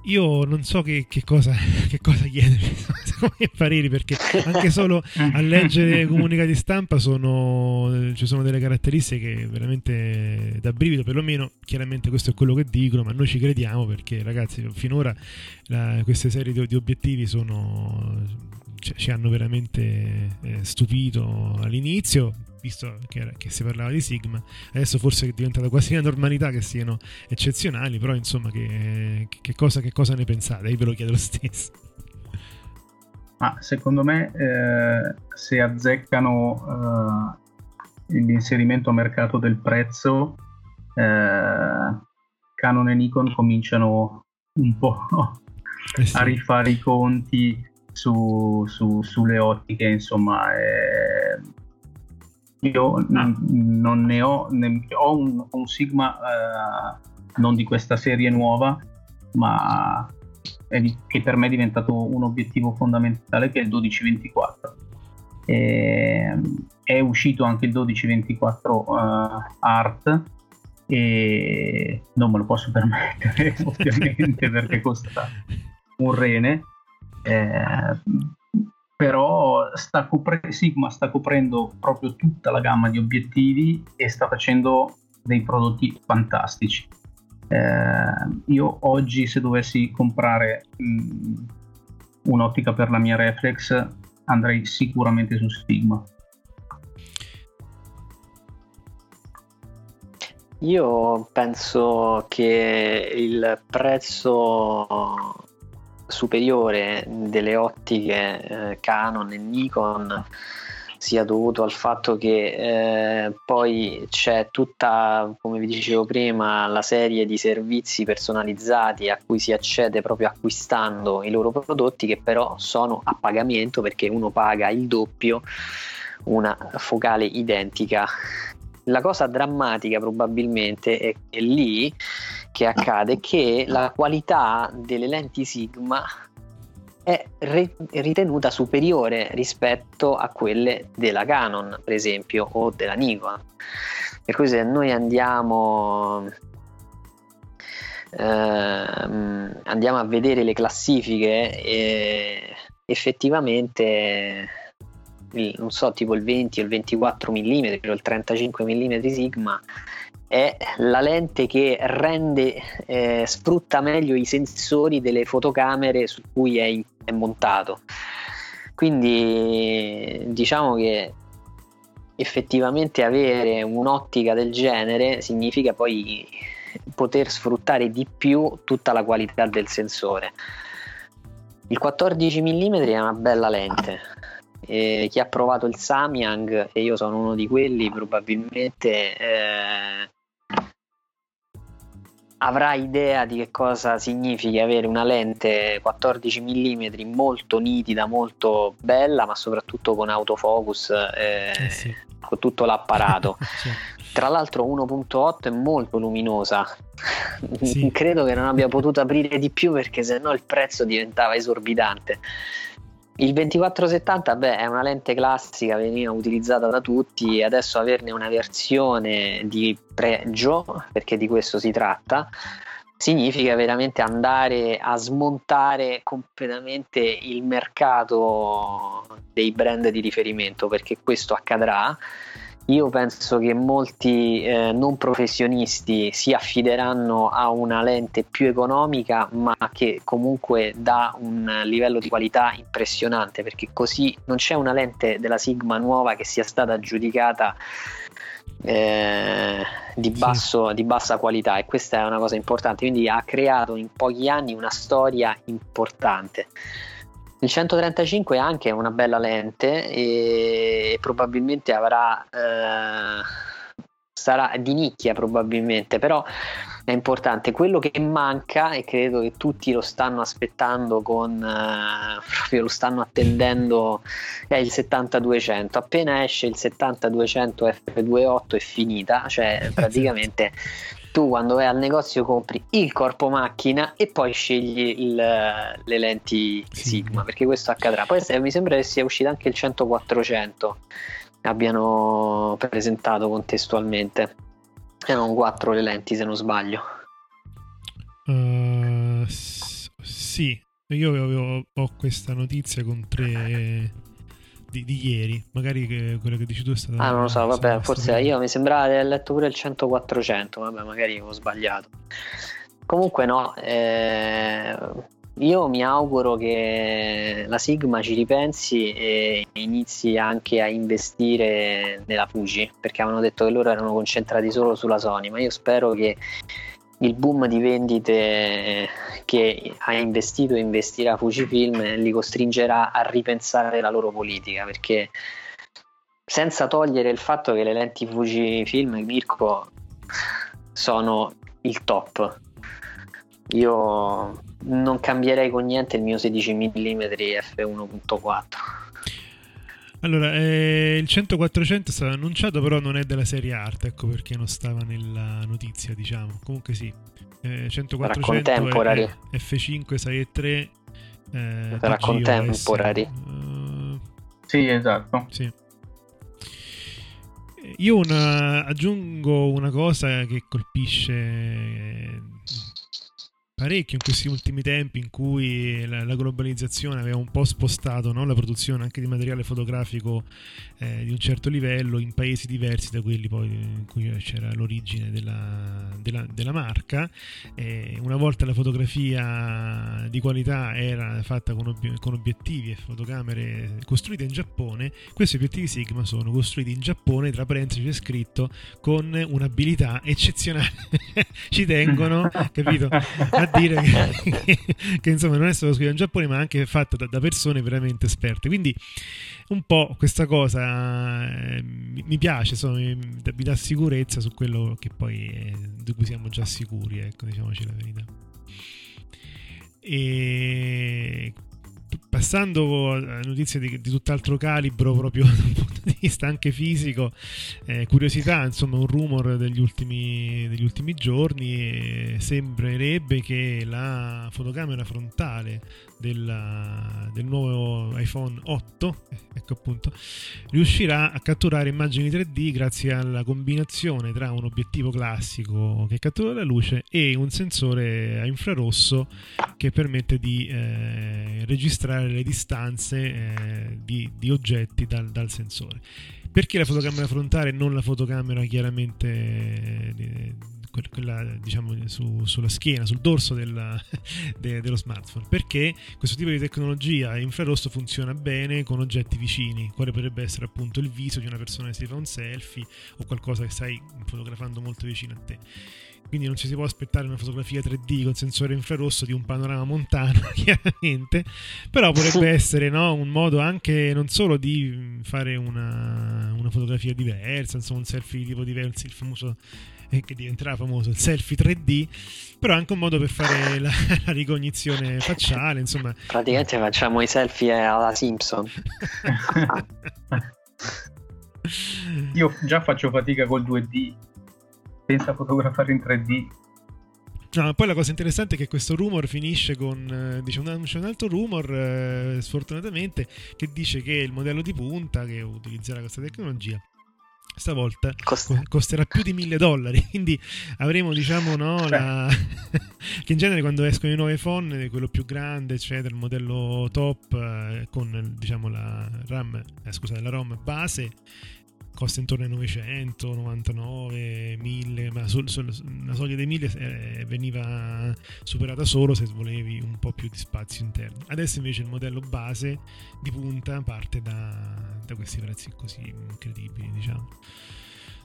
io non so che, che, cosa, che cosa chiedermi come pareri perché anche solo a leggere comunicati stampa sono, ci sono delle caratteristiche veramente da brivido perlomeno chiaramente questo è quello che dicono ma noi ci crediamo perché ragazzi finora la, queste serie di, di obiettivi sono cioè, ci hanno veramente eh, stupito all'inizio visto che, era, che, si parlava di Sigma, adesso forse è diventata quasi una normalità che siano eccezionali, però insomma che, che, cosa, che cosa, ne pensate? Io ve lo chiedo lo stesso. Ma secondo me eh, se azzeccano eh, l'inserimento a mercato del prezzo, eh, Canon e Nikon cominciano un po' eh sì. a rifare i conti su, su, sulle ottiche, insomma, eh, io ah. non ne ho, ne, ho un, un Sigma eh, non di questa serie nuova, ma di, che per me è diventato un obiettivo fondamentale che è il 1224. E, è uscito anche il 1224 uh, eh, Art e non me lo posso permettere ovviamente perché costa un rene. Eh, però sta copre- Sigma sta coprendo proprio tutta la gamma di obiettivi e sta facendo dei prodotti fantastici. Eh, io oggi se dovessi comprare mh, un'ottica per la mia reflex andrei sicuramente su Sigma. Io penso che il prezzo superiore delle ottiche eh, Canon e Nikon sia dovuto al fatto che eh, poi c'è tutta, come vi dicevo prima, la serie di servizi personalizzati a cui si accede proprio acquistando i loro prodotti che però sono a pagamento perché uno paga il doppio una focale identica. La cosa drammatica probabilmente è che lì che accade che la qualità delle lenti Sigma è re- ritenuta superiore rispetto a quelle della Canon, per esempio, o della Nikon. Per cui se noi andiamo, ehm, andiamo a vedere le classifiche, eh, effettivamente il, non so, tipo il 20 o il 24 mm o il 35 mm Sigma è la lente che rende, eh, sfrutta meglio i sensori delle fotocamere su cui è, è montato. Quindi diciamo che effettivamente avere un'ottica del genere significa poi poter sfruttare di più tutta la qualità del sensore. Il 14 mm è una bella lente. E chi ha provato il Samyang, e io sono uno di quelli, probabilmente eh, avrà idea di che cosa significa avere una lente 14 mm molto nitida, molto bella, ma soprattutto con autofocus, eh, eh sì. con tutto l'apparato. sì. Tra l'altro 1.8 è molto luminosa, sì. credo che non abbia potuto aprire di più perché sennò il prezzo diventava esorbitante. Il 2470 beh, è una lente classica, veniva utilizzata da tutti, adesso averne una versione di pregio, perché di questo si tratta, significa veramente andare a smontare completamente il mercato dei brand di riferimento, perché questo accadrà io penso che molti eh, non professionisti si affideranno a una lente più economica, ma che comunque dà un livello di qualità impressionante, perché così non c'è una lente della Sigma nuova che sia stata aggiudicata eh, di, basso, sì. di, bassa qualità e questa è una cosa importante quindi ha creato in pochi anni una storia importante il 135 è anche una bella lente e probabilmente avrà eh, sarà di nicchia probabilmente, però è importante. Quello che manca e credo che tutti lo stanno aspettando con eh, proprio lo stanno attendendo è il 7200. Appena esce il 7200 F28 è finita, cioè praticamente tu quando vai al negozio compri il corpo macchina e poi scegli il, le lenti Sigma, perché questo accadrà. Poi mi sembra che sia uscito anche il 100-400, abbiano presentato contestualmente. Erano quattro le lenti se non sbaglio. Uh, sì, io avevo, ho questa notizia con tre di, di ieri. Magari che, quello che dici tu è stato. Ah, non lo so, vabbè, forse io mi sembrava di aver letto pure il 100-400. Vabbè, magari ho sbagliato. Comunque, no. Eh, io mi auguro che la Sigma ci ripensi e inizi anche a investire nella Fuji perché avevano detto che loro erano concentrati solo sulla Sony ma io spero che il boom di vendite che ha investito e investirà Fujifilm li costringerà a ripensare la loro politica perché senza togliere il fatto che le lenti Fujifilm Mirko sono il top. Io non cambierei con niente il mio 16 mm f1.4 allora, eh, il 100-400 è stato annunciato, però non è della serie art, ecco perché non stava nella notizia, diciamo. Comunque sì, eh, 100-400 è F5, 6 e 3. Eh, Sarà contemporary. Uh, sì, esatto. Sì. Io una, aggiungo una cosa che colpisce parecchio in questi ultimi tempi in cui la, la globalizzazione aveva un po' spostato no? la produzione anche di materiale fotografico eh, di un certo livello in paesi diversi da quelli poi in cui c'era l'origine della, della, della marca. Eh, una volta la fotografia di qualità era fatta con, ob- con obiettivi e fotocamere costruite in Giappone, questi obiettivi Sigma sono costruiti in Giappone, tra parentesi c'è scritto con un'abilità eccezionale. Ci tengono, capito? A dire che, che, insomma non è stato scritto in Giappone ma anche fatto da, da persone veramente esperte. Quindi un po' questa cosa eh, mi, piace insomma, mi, mi, dà sicurezza su quello che poi è, di cui siamo già sicuri ecco diciamoci la verità. E passando a notizie di, di, tutt'altro calibro, proprio dal punto di vista anche fisico, eh, curiosità, insomma, un rumor degli ultimi, degli ultimi giorni. Eh, sembrerebbe che la fotocamera frontale della, del nuovo iPhone 8, ecco appunto, riuscirà a catturare immagini 3D grazie alla combinazione tra un obiettivo classico che cattura la luce e un sensore a infrarosso che permette di eh, registrare le distanze eh, di, di, oggetti dal, dal sensore. Perché la fotocamera frontale e non la fotocamera chiaramente eh, quella diciamo su, sulla schiena, sul dorso della, de, dello smartphone, perché questo tipo di tecnologia infrarosso funziona bene con oggetti vicini, quale potrebbe essere appunto il viso di una persona che si fa un selfie o qualcosa che stai fotografando molto vicino a te. Quindi non ci si può aspettare una fotografia 3D con sensore infrarosso di un panorama montano, chiaramente, però potrebbe essere no, un modo anche non solo di fare una, una fotografia diversa, insomma un selfie tipo diverso, il famoso eh, che diventerà famoso il selfie 3D, però anche un modo per fare la, la ricognizione facciale, insomma. Praticamente facciamo i selfie alla Simpson. Io già faccio fatica col 2D pensa a fotografare in 3D. No, poi la cosa interessante è che questo rumor finisce con eh, diciamo, c'è un altro rumor eh, sfortunatamente che dice che il modello di punta che utilizzerà questa tecnologia stavolta Costa. costerà più di mille dollari quindi avremo diciamo no la... che in genere quando escono i nuovi iPhone quello più grande eccetera il modello top eh, con diciamo la RAM eh, scusate la ROM base costa intorno ai 900, 99, 1000, ma sul, sul, la soglia dei 1000 eh, veniva superata solo se volevi un po' più di spazio interno. Adesso invece il modello base di punta parte da, da questi prezzi così incredibili, diciamo.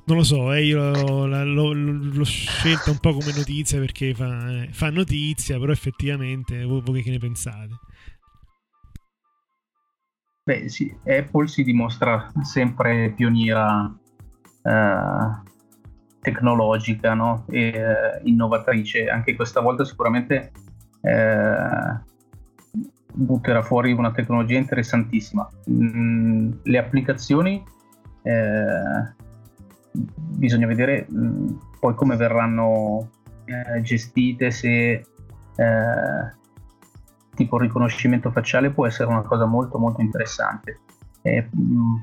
Non lo so, eh, io l'ho, scelta un po' come notizia perché fa, eh, fa notizia, però effettivamente voi, voi che ne pensate? Beh sì, Apple si dimostra sempre pioniera eh, tecnologica no? e eh, innovatrice. Anche questa volta sicuramente eh, butterà fuori una tecnologia interessantissima. Mm, le applicazioni eh, bisogna vedere mh, mm, poi come verranno eh, gestite se tipo riconoscimento facciale può essere una cosa molto molto interessante. E, mh, mm,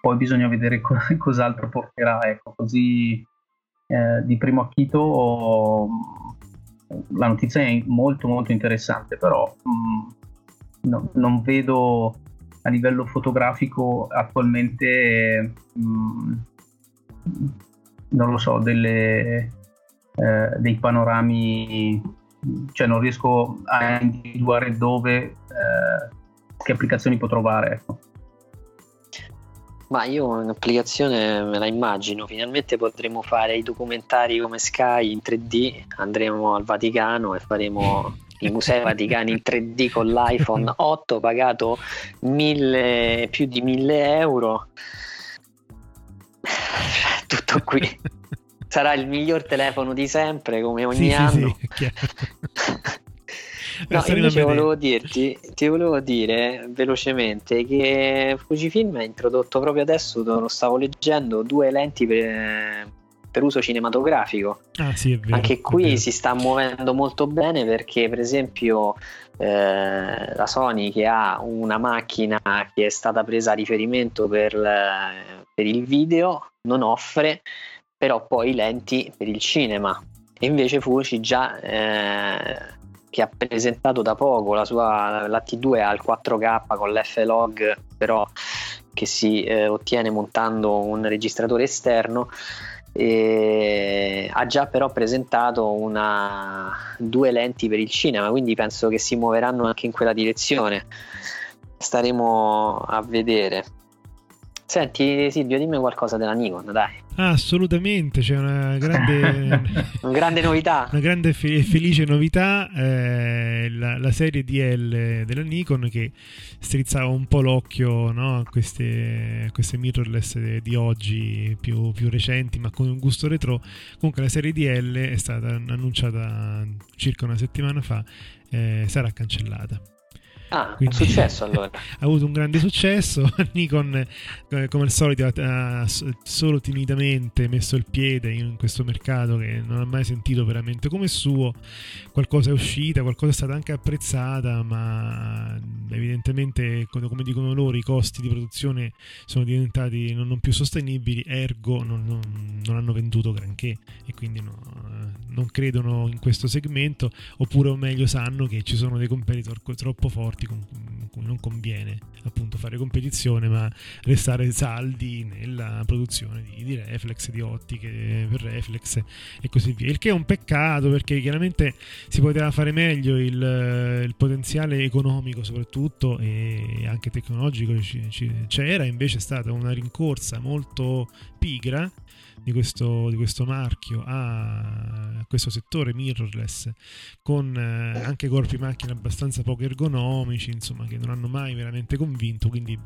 poi bisogna vedere co- cos'altro porterà, ecco, così eh, di primo acchito la notizia è molto molto interessante, però mh, mm, no, non vedo a livello fotografico attualmente mh, non lo so, delle, eh, dei panorami cioè non riesco a individuare dove, eh, che applicazioni può trovare. Ecco. Ma io un'applicazione me la immagino, finalmente potremo fare i documentari come Sky in 3D, andremo al Vaticano e faremo i musei vaticani in 3D con l'iPhone 8 pagato mille, più di 1000 euro. Tutto qui sarà il miglior telefono di sempre, come ogni sì, anno. Sì, sì, no, invece volevo dirti, ti volevo dire velocemente che Fujifilm ha introdotto proprio adesso, lo stavo leggendo, due lenti per, per uso cinematografico. Ah, sì, vero, Anche qui si sta muovendo molto bene perché, per esempio, eh, la Sony che ha una macchina che è stata presa a riferimento per, per il video non offre però poi lenti per il cinema. E invece Fuji già eh, che ha presentato da poco la sua la T2 al 4K con l'F-Log, però che si eh, ottiene montando un registratore esterno. Ha già però presentato una, due lenti per il cinema, quindi penso che si muoveranno anche in quella direzione. Staremo a vedere. Senti Silvio, dimmi qualcosa della Nikon, dai. Ah, assolutamente, c'è una grande, una grande novità. Una grande e felice novità, eh, la, la, serie DL della Nikon che strizzava un po' l'occhio no, a, queste, a, queste, mirrorless di oggi più, più, recenti ma con un gusto retro. Comunque la serie DL è stata annunciata circa una settimana fa, eh, sarà cancellata. Ah, Quindi, successo allora. ha avuto un grande successo. Nikon, eh, come al solito, ha solo timidamente messo il piede in questo mercato che non ha mai sentito veramente come suo. Qualcosa è uscita, qualcosa è stata anche apprezzata, ma evidentemente, come dicono loro, i costi di produzione sono diventati non, più sostenibili, ergo non, non, non hanno venduto granché e quindi no, non credono in questo segmento, oppure o meglio sanno che ci sono dei competitor troppo forti con, cui non conviene appunto fare competizione ma restare saldi nella produzione di, di reflex, di ottiche per reflex e così via. Il che è un peccato perché chiaramente si poteva fare meglio il, il potenziale economico soprattutto e anche tecnologico c'era, invece è stata una rincorsa molto pigra di questo, di questo marchio a questo settore mirrorless con eh, anche corpi macchina abbastanza poco ergonomici insomma che non hanno mai veramente convinto quindi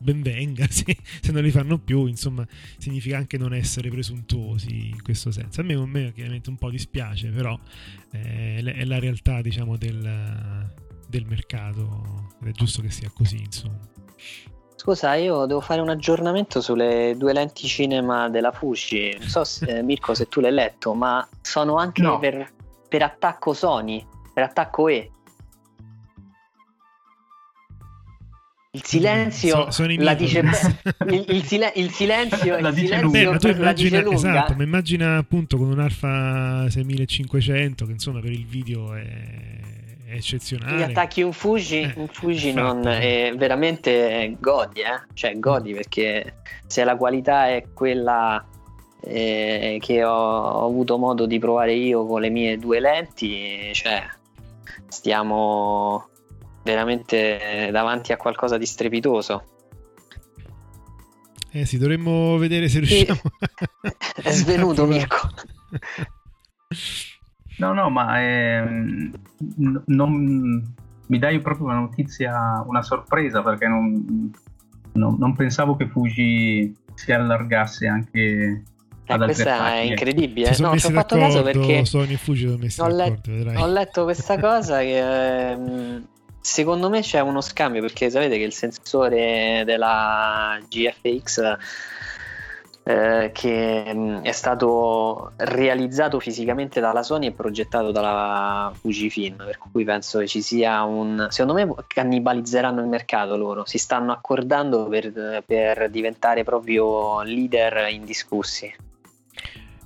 ben venga se, se, non li fanno più insomma significa anche non essere presuntuosi in questo senso. A me, a me chiaramente un po' dispiace però eh, è la realtà diciamo del, del mercato ed è giusto che sia così insomma Scusa, io devo fare un aggiornamento sulle due lenti cinema della Fuji. Non so se, eh, Mirko se tu l'hai letto, ma sono anche no. per, per attacco Sony, per attacco E. Il silenzio so, la dice il, il, sile, il, silenzio, la il dice silenzio Beh, tu immagina, esatto, ma immagina appunto con un Alfa 6500 che insomma per il video è è eccezionale. Gli attacchi un Fuji, eh, un Fuji non è veramente godi, eh? cioè godi perché se la qualità è quella eh, che ho, ho, avuto modo di provare io con le mie due lenti, cioè stiamo veramente davanti a qualcosa di strepitoso. Eh sì, dovremmo vedere se riusciamo. È svenuto Mirko. No, no, ma ehm, non, mi dai proprio una notizia, una sorpresa perché non, non, non pensavo che Fuji si allargasse anche eh, questa è incredibile. no, ci ho fatto caso perché Sony Fuji ho, let- ho letto questa cosa che ehm, secondo me c'è uno scambio perché sapete che il sensore della GFX eh, che mm, è stato realizzato fisicamente dalla Sony e progettato dalla Fujifilm, per cui penso che ci sia un... secondo me cannibalizzeranno il mercato loro, si stanno accordando per, per diventare proprio leader indiscussi.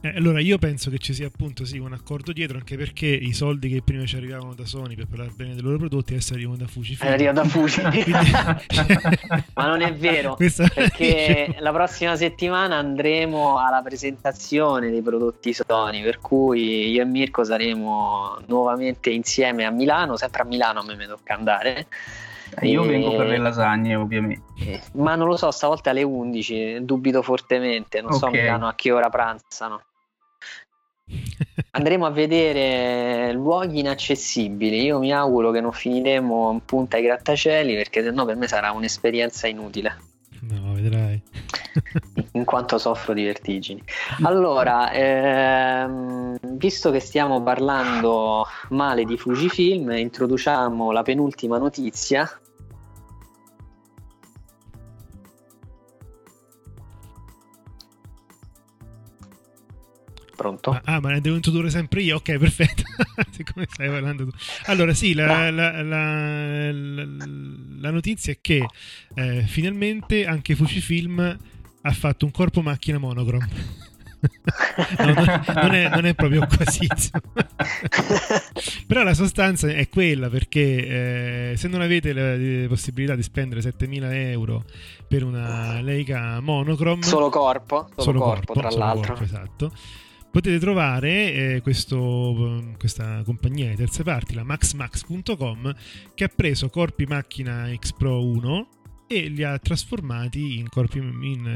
Eh, allora io penso che ci sia appunto sì un accordo dietro anche perché i soldi che prima ci arrivavano da Sony per parlare bene dei loro prodotti adesso arrivano da Fuji. Eh, arrivano da Fuji. Ma non è vero Questa... perché la prossima settimana andremo alla presentazione dei prodotti Sony per cui io e Mirko saremo nuovamente insieme a Milano, sempre a Milano a me mi tocca andare. Eh, io vengo per le lasagne, ovviamente. Eh, ma non lo so, stavolta alle 11, dubito fortemente. Non okay. so Milano a che ora pranzano. Andremo a vedere luoghi inaccessibili. Io mi auguro che non finiremo in punta ai grattacieli perché sennò per me sarà un'esperienza inutile. No, vedrai. in quanto soffro di vertigini. Allora, ehm, visto che stiamo parlando male di Fujifilm, introduciamo la penultima notizia Pronto? Ah, ah, ma ne devo introdurre sempre io? Ok, perfetto. Siccome stai parlando tu. Allora, sì, la, la, la, la notizia è che eh, finalmente anche Fujifilm ha fatto un corpo macchina monochrome. no, non, è, non, è, proprio così però la sostanza è quella perché eh, se non avete la, la, possibilità di spendere 7000 euro per una Leica monochrome solo corpo solo, solo corpo, corpo, tra l'altro corpo, esatto potete trovare eh, questo, questa compagnia di terze parti, la maxmax.com, che ha preso corpi macchina X Pro 1 e li ha trasformati in corpi, in,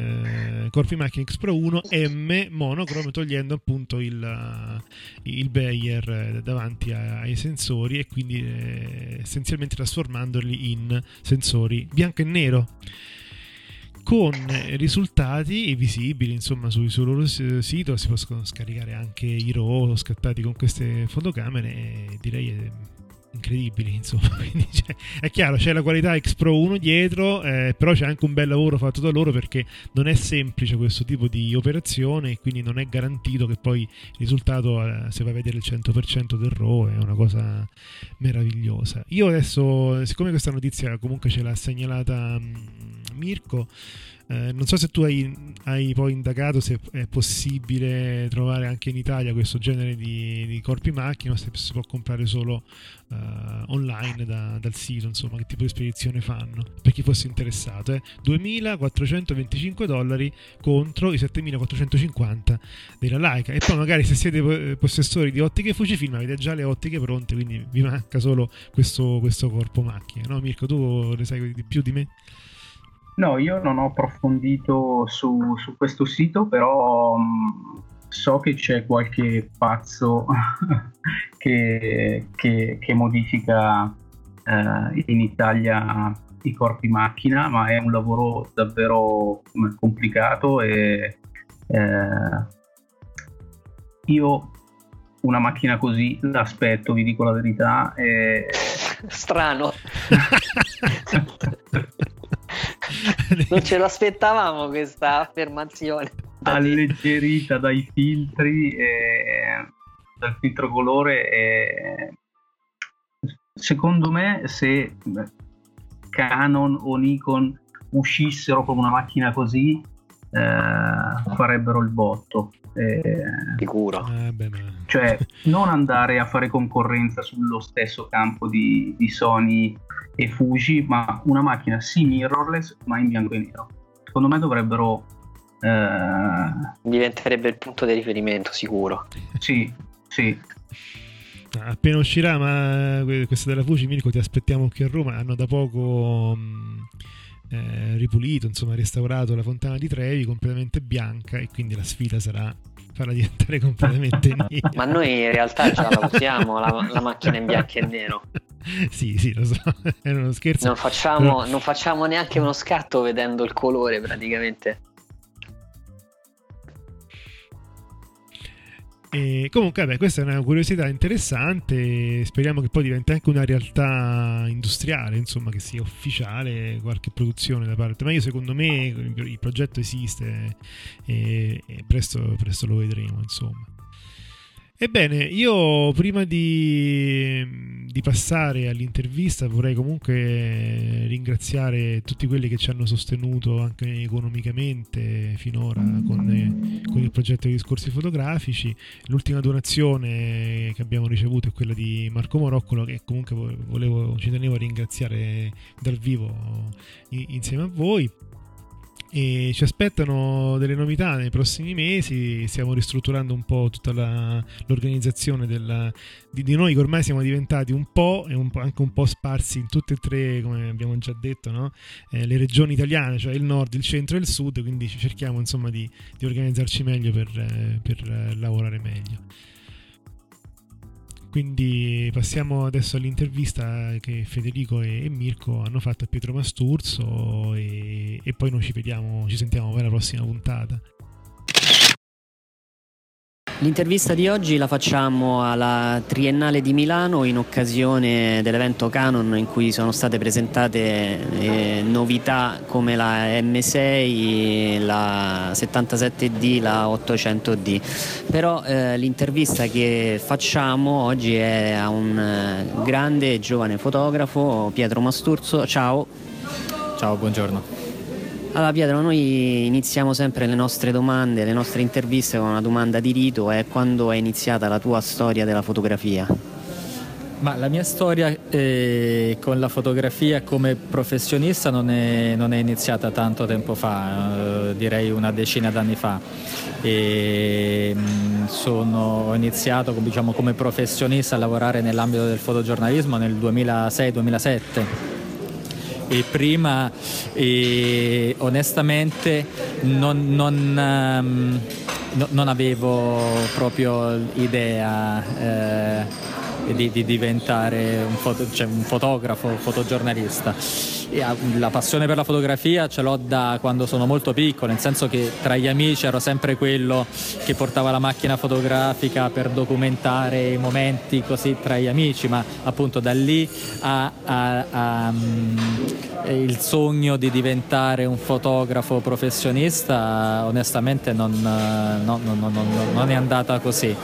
eh, corpi macchina X Pro 1 M monochrome togliendo appunto il, il Bayer davanti ai sensori e quindi eh, essenzialmente trasformandoli in sensori bianco e nero con risultati visibili insomma sul, sul loro sito si possono scaricare anche i RAW scattati con queste fotocamere direi è incredibili insomma quindi cioè, è chiaro c'è la qualità X Pro 1 dietro eh, però c'è anche un bel lavoro fatto da loro perché non è semplice questo tipo di operazione e quindi non è garantito che poi il risultato eh, se vai a vedere il 100% del RAW è una cosa meravigliosa. Io adesso siccome questa notizia comunque ce l'ha segnalata mh, mm, Mirko Eh, non so se tu hai, hai, poi indagato se è possibile trovare anche in Italia questo genere di, di corpi macchina o se si può comprare solo uh, online da, dal sito, insomma, che tipo di spedizione fanno, per chi fosse interessato. Eh. 2.425 dollari contro i 7.450 della Leica. E poi magari se siete possessori di ottiche Fujifilm avete già le ottiche pronte, quindi vi manca solo questo, questo corpo macchina. No Mirko, tu ne sai di più di me? No, io non ho approfondito su, su questo sito, però mh, so che c'è qualche pazzo che, che, che, modifica eh, in Italia i corpi macchina, ma è un lavoro davvero complicato e eh, io una macchina così l'aspetto, vi dico la verità. E... Strano. non ce l'aspettavamo questa affermazione. Alleggerita dai filtri, e... dal filtro colore. E... Secondo me, se Canon o Nikon uscissero con una macchina così, eh, farebbero il botto. Eh, Sicuro. Eh, cioè, non andare a fare concorrenza sullo stesso campo di, di Sony e Fuji, ma una macchina sì mirrorless, ma in bianco e nero. Secondo me dovrebbero... Eh... Diventerebbe il punto di riferimento, sicuro. Sì, sì. Appena uscirà, ma questa della Fuji, Mirko, ti aspettiamo qui a Roma. Hanno da poco... Mh eh, ripulito, insomma restaurato la fontana di Trevi completamente bianca e quindi la sfida sarà farla diventare completamente nera. Ma noi in realtà già la usiamo la, la macchina in bianco e nero. sì, sì, lo so, era uno scherzo. Non facciamo, non facciamo neanche uno scatto vedendo il colore praticamente. E comunque, beh, questa è una curiosità interessante. Speriamo che poi diventi anche una realtà industriale, insomma, che sia ufficiale qualche produzione da parte. Ma io, secondo me, il progetto esiste e, e presto, presto lo vedremo, insomma. Ebbene, io prima di, di, passare all'intervista vorrei comunque ringraziare tutti quelli che ci hanno sostenuto anche economicamente finora con, con il progetto di discorsi fotografici. L'ultima donazione che abbiamo ricevuto è quella di Marco Moroccolo che comunque volevo, ci tenevo a ringraziare dal vivo insieme a voi e ci aspettano delle novità nei prossimi mesi. Stiamo ristrutturando un po' tutta la, l'organizzazione della, di, di, noi che ormai siamo diventati un po' e un anche un po' sparsi in tutte e tre, come abbiamo già detto, no? eh, le regioni italiane, cioè il nord, il centro e il sud. Quindi cerchiamo insomma di, di organizzarci meglio per, eh, per eh, lavorare meglio. Quindi passiamo adesso all'intervista che Federico e, Mirko hanno fatto a Pietro Masturzo e, e poi noi ci vediamo, ci sentiamo per la prossima puntata. L'intervista di oggi la facciamo alla Triennale di Milano in occasione dell'evento Canon in cui sono state presentate eh, novità come la M6, la 77D, la 800D. Però eh, l'intervista che facciamo oggi è a un eh, grande e giovane fotografo, Pietro Masturzo. Ciao. Ciao, buongiorno. Allora Pietro, noi iniziamo sempre le nostre domande, le nostre interviste con una domanda di rito, è quando è iniziata la tua storia della fotografia? Ma la mia storia eh, con la fotografia come professionista non è, non è iniziata tanto tempo fa, eh, direi una decina d'anni fa. E, mm, sono, ho iniziato diciamo, come professionista a lavorare nell'ambito del fotogiornalismo nel 2006-2007 e prima e onestamente non, non, um, no, non, avevo proprio idea eh, di, di, diventare un, foto, cioè un fotografo, fotogiornalista la passione per la fotografia ce l'ho da quando sono molto piccolo, nel senso che tra gli amici ero sempre quello che portava la macchina fotografica per documentare i momenti così tra gli amici, ma appunto da lì a, a, a um, il sogno di diventare un fotografo professionista onestamente non, no, no, no, non è andata così.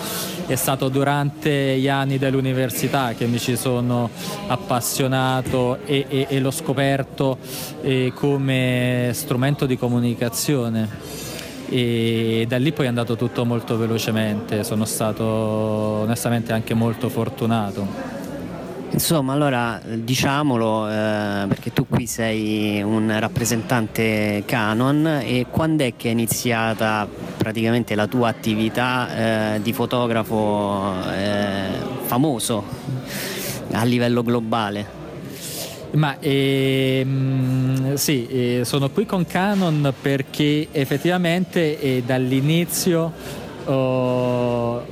È stato durante gli anni dell'università che mi ci sono appassionato e, e, e l'ho scoperto eh, come strumento di comunicazione e da lì poi è andato tutto molto velocemente, sono stato onestamente anche molto fortunato. Insomma, allora diciamolo, eh, perché tu qui sei un rappresentante Canon e quando è che è iniziata praticamente la tua attività eh, di fotografo eh, famoso a livello globale? Ma ehm, sì, eh, sono qui con Canon perché effettivamente eh, dall'inizio oh,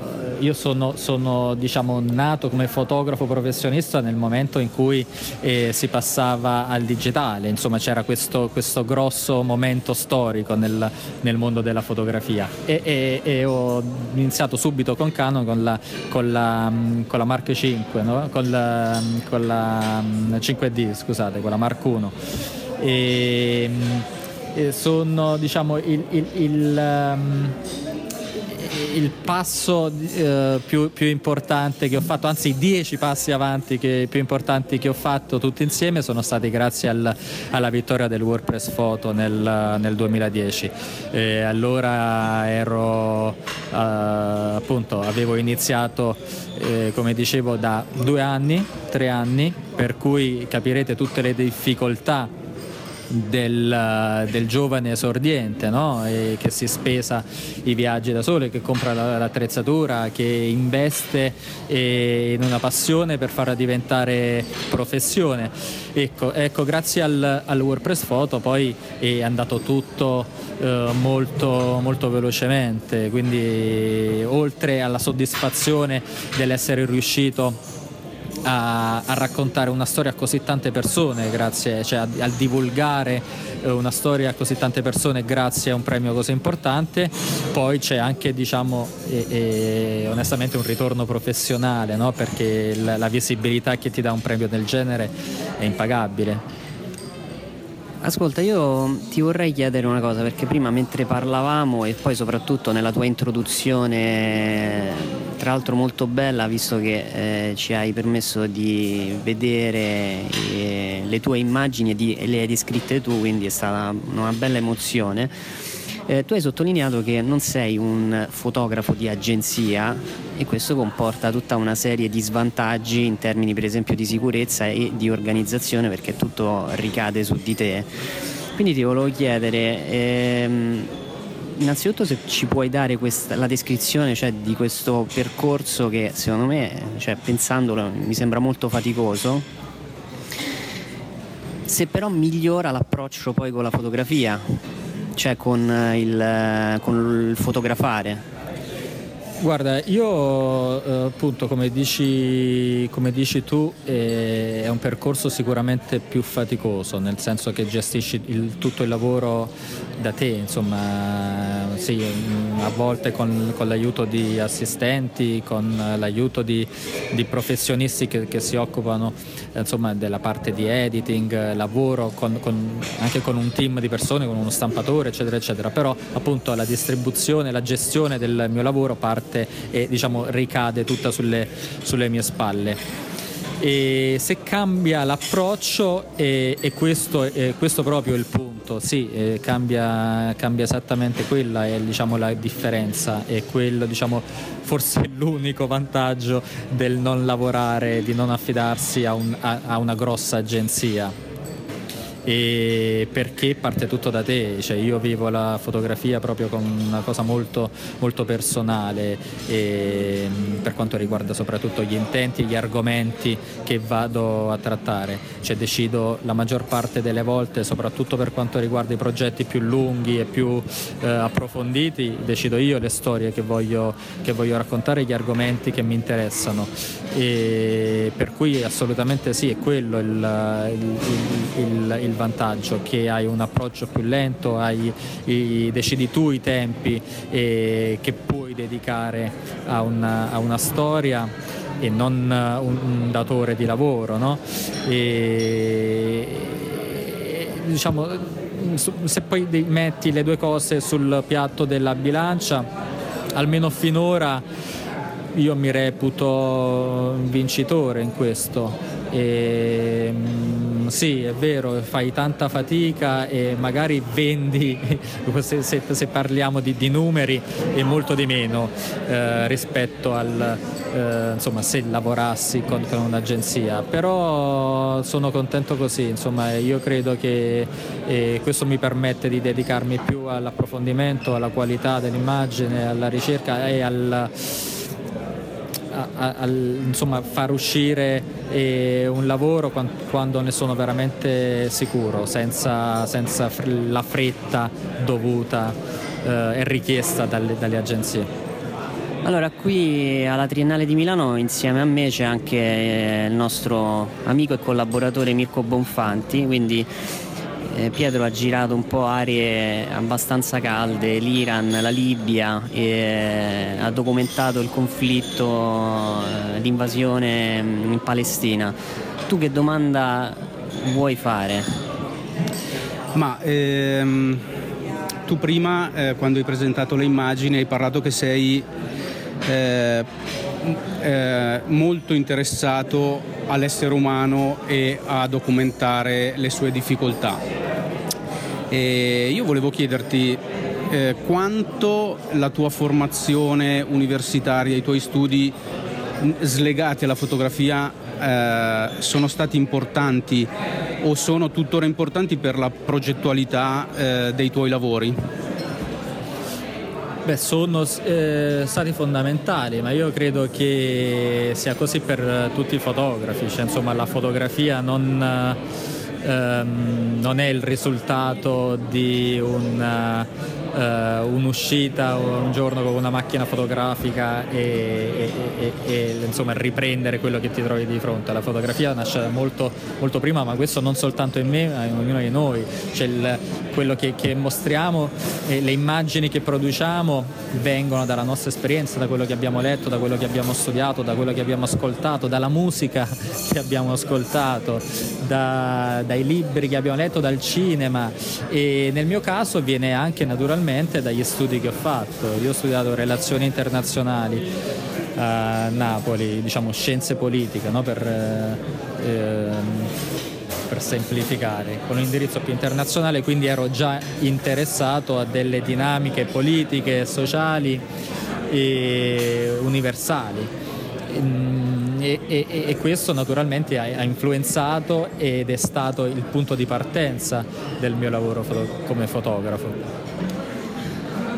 io sono, sono diciamo, nato come fotografo professionista nel momento in cui eh, si passava al digitale, insomma c'era questo, questo grosso momento storico nel, nel, mondo della fotografia e, e, e, ho iniziato subito con Canon con la, con la, con la Mark 5, no? con, la, con la 5D, scusate, con la Mark 1. E, sono diciamo il, il, il um, il passo eh, più, più, importante che ho fatto, anzi i dieci passi avanti che, più importanti che ho fatto tutti insieme sono stati grazie al, alla vittoria del WordPress Photo nel, nel 2010. E allora ero eh, appunto avevo iniziato eh, come dicevo da due anni, tre anni, per cui capirete tutte le difficoltà del, del giovane esordiente no? che si spesa i viaggi da solo, che compra l'attrezzatura, che investe in una passione per farla diventare professione. Ecco, ecco grazie al, al, WordPress Photo poi è andato tutto eh, molto, molto velocemente, quindi oltre alla soddisfazione dell'essere riuscito a, a, raccontare una storia a così tante persone, grazie, cioè a, a, divulgare eh, una storia a così tante persone grazie a un premio così importante. Poi c'è anche, diciamo, e, e, onestamente un ritorno professionale, no? perché la, la visibilità che ti dà un premio del genere è impagabile. Ascolta, io ti vorrei chiedere una cosa, perché prima mentre parlavamo e poi soprattutto nella tua introduzione, tra l'altro molto bella, visto che eh, ci hai permesso di vedere eh, le tue immagini e, di, e le hai descritte tu, quindi è stata una bella emozione eh, tu hai sottolineato che non sei un fotografo di agenzia e questo comporta tutta una serie di svantaggi in termini per esempio di sicurezza e di organizzazione perché tutto ricade su di te. Quindi ti volevo chiedere, ehm, innanzitutto se ci puoi dare questa, la descrizione cioè, di questo percorso che secondo me, cioè, pensandolo, mi sembra molto faticoso, se però migliora l'approccio poi con la fotografia, cioè con eh, il, eh, con il fotografare? Guarda, io eh, appunto come dici, come dici tu eh, è un percorso sicuramente più faticoso, nel senso che gestisci il, tutto il lavoro da te, insomma, sì, a volte con, con l'aiuto di assistenti, con l'aiuto di, di professionisti che, che, si occupano insomma, della parte di editing, lavoro con, con, anche con un team di persone, con uno stampatore, eccetera, eccetera, però appunto la distribuzione, la gestione del mio lavoro parte parte e diciamo ricade tutta sulle, sulle mie spalle. E se cambia l'approccio e, e questo, è proprio il punto, sì, cambia, cambia, esattamente quella è diciamo, la differenza e quello diciamo, forse l'unico vantaggio del non lavorare, di non affidarsi a, un, a, a una grossa agenzia e perché parte tutto da te, cioè io vivo la fotografia proprio come una cosa molto, molto personale. E, per quanto riguarda soprattutto gli intenti e gli argomenti che vado a trattare, cioè decido la maggior parte delle volte, soprattutto per quanto riguarda i progetti più lunghi e più eh, approfonditi, decido io le storie che voglio, che voglio raccontare, gli argomenti che mi interessano. E per cui assolutamente sì, è quello il, il, il, il vantaggio, che hai un approccio più lento, hai, i, decidi tu i tempi e, che puoi dedicare a una, a una storia e non un, un datore di lavoro. No? E, diciamo, se poi metti le due cose sul piatto della bilancia, almeno finora io mi reputo vincitore in questo. E, sì, è vero, fai tanta fatica e magari vendi, se, se, se parliamo di, di, numeri, e molto di meno eh, rispetto al, eh, insomma, se lavorassi con, con, un'agenzia. Però sono contento così, insomma, io credo che eh, questo mi permette di dedicarmi più all'approfondimento, alla qualità dell'immagine, alla ricerca e al a, a, insomma, far uscire eh, un lavoro quando, quando, ne sono veramente sicuro, senza, senza la fretta dovuta eh, e richiesta dalle, dalle agenzie. Allora, qui alla Triennale di Milano insieme a me c'è anche il nostro amico e collaboratore Mirko Bonfanti, quindi Pietro ha girato un po' aree abbastanza calde, l'Iran, la Libia, e ha documentato il conflitto, eh, l'invasione mm, in Palestina. Tu che domanda vuoi fare? Ma ehm, tu prima, eh, quando hai presentato le immagini, hai parlato che sei eh, eh, molto interessato all'essere umano e a documentare le sue difficoltà. E io volevo chiederti eh, quanto la tua formazione universitaria, i tuoi studi slegati alla fotografia eh, sono stati importanti o sono tuttora importanti per la progettualità eh, dei tuoi lavori? Beh, sono eh, stati fondamentali, ma io credo che sia così per tutti i fotografi, cioè, insomma la fotografia non, ehm, non è il risultato di un uh, un'uscita un giorno con una macchina fotografica e, e, e, e, insomma riprendere quello che ti trovi di fronte. La fotografia nasce molto, molto prima, ma questo non soltanto in me, ma in ognuno di noi. Cioè il, quello che, che mostriamo e le immagini che produciamo vengono dalla nostra esperienza, da quello che abbiamo letto, da quello che abbiamo studiato, da quello che abbiamo ascoltato, dalla musica che abbiamo ascoltato, da, dai libri che abbiamo letto, dal cinema e nel mio caso viene anche naturalmente dagli studi che ho fatto. Io ho studiato relazioni internazionali a Napoli, diciamo scienze politiche, no? per, eh, ehm, per semplificare, con un indirizzo più internazionale, quindi ero già interessato a delle dinamiche politiche, sociali e universali. Mm, e, e, e, questo naturalmente ha, ha, influenzato ed è stato il punto di partenza del mio lavoro foto, come fotografo.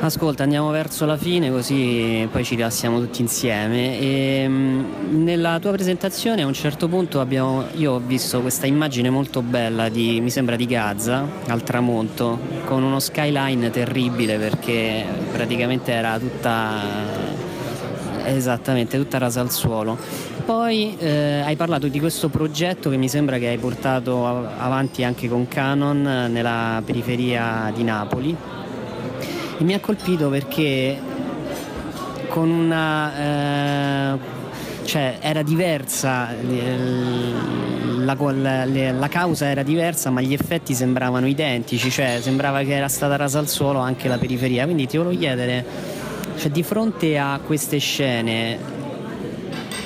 Ascolta, andiamo verso la fine così poi ci rilassiamo tutti insieme. E, ehm, nella tua presentazione a un certo punto abbiamo, io ho visto questa immagine molto bella di, mi sembra di Gaza al tramonto con uno skyline terribile perché praticamente era tutta esattamente tutta rasa al suolo. Poi eh, hai parlato di questo progetto che mi sembra che hai portato avanti anche con Canon nella periferia di Napoli e mi ha colpito perché con una... Eh, cioè era diversa, la, la, la, causa era diversa ma gli effetti sembravano identici, cioè sembrava che era stata rasa al suolo anche la periferia, quindi ti volevo chiedere, cioè, di fronte a queste scene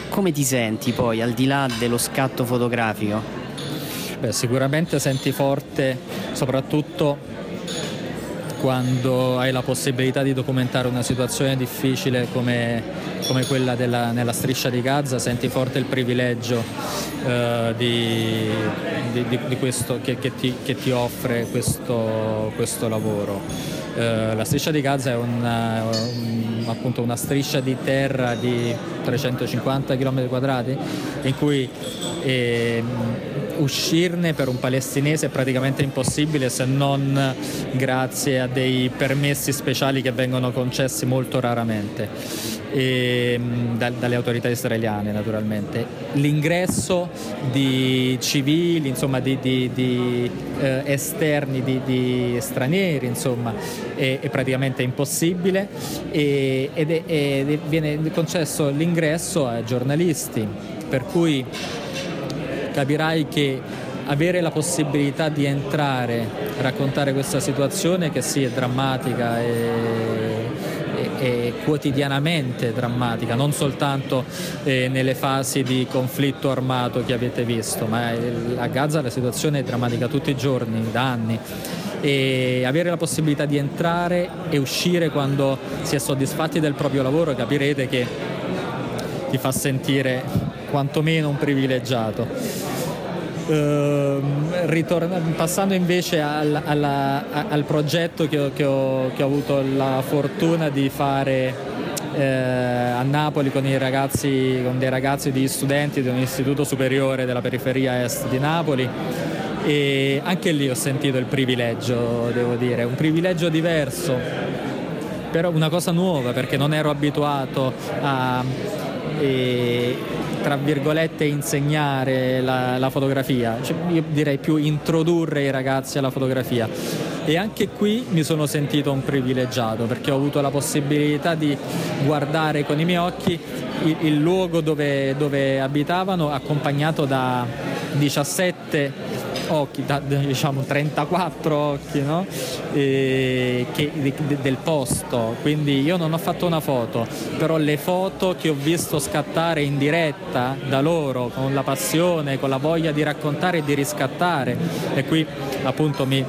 come ti senti poi al di là dello scatto fotografico? Beh, sicuramente senti forte soprattutto quando hai la possibilità di documentare una situazione difficile come, come quella della, nella striscia di Gaza, senti forte il privilegio eh, di, di, di, questo, che, che, ti, che, ti, offre questo, questo lavoro. Eh, la striscia di Gaza è una, un, appunto una striscia di terra di 350 km quadrati in cui eh, uscirne per un palestinese è praticamente impossibile se non grazie a dei permessi speciali che vengono concessi molto raramente e, mm, da, dalle autorità israeliane naturalmente. L'ingresso di civili, insomma di, di, di eh, esterni, di, di, stranieri, insomma, è, è praticamente impossibile e, ed, è, ed viene concesso l'ingresso a giornalisti, per cui capirai che avere la possibilità di entrare, raccontare questa situazione che sì è drammatica e, e, è quotidianamente drammatica, non soltanto eh, nelle fasi di conflitto armato che avete visto, ma a Gaza la situazione è drammatica tutti i giorni, da anni e avere la possibilità di entrare e uscire quando si è soddisfatti del proprio lavoro capirete che ti fa sentire quantomeno un privilegiato. Uh, ritorna, passando invece al, alla, al progetto che ho, che, ho, che ho, avuto la fortuna di fare eh, a Napoli con, ragazzi, con dei ragazzi di studenti di un istituto superiore della periferia est di Napoli. E anche lì ho sentito il privilegio, devo dire, un privilegio diverso, però una cosa nuova perché non ero abituato a, e, tra virgolette, insegnare la, la fotografia, cioè, io direi più introdurre i ragazzi alla fotografia. E anche qui mi sono sentito un privilegiato perché ho avuto la possibilità di guardare con i miei occhi il, il luogo dove, dove abitavano accompagnato da 17 occhi, da, diciamo 34 occhi no? e, che, de, del posto, quindi io non ho fatto una foto, però le foto che ho visto scattare in diretta da loro con la passione, con la voglia di raccontare e di riscattare e qui appunto mi,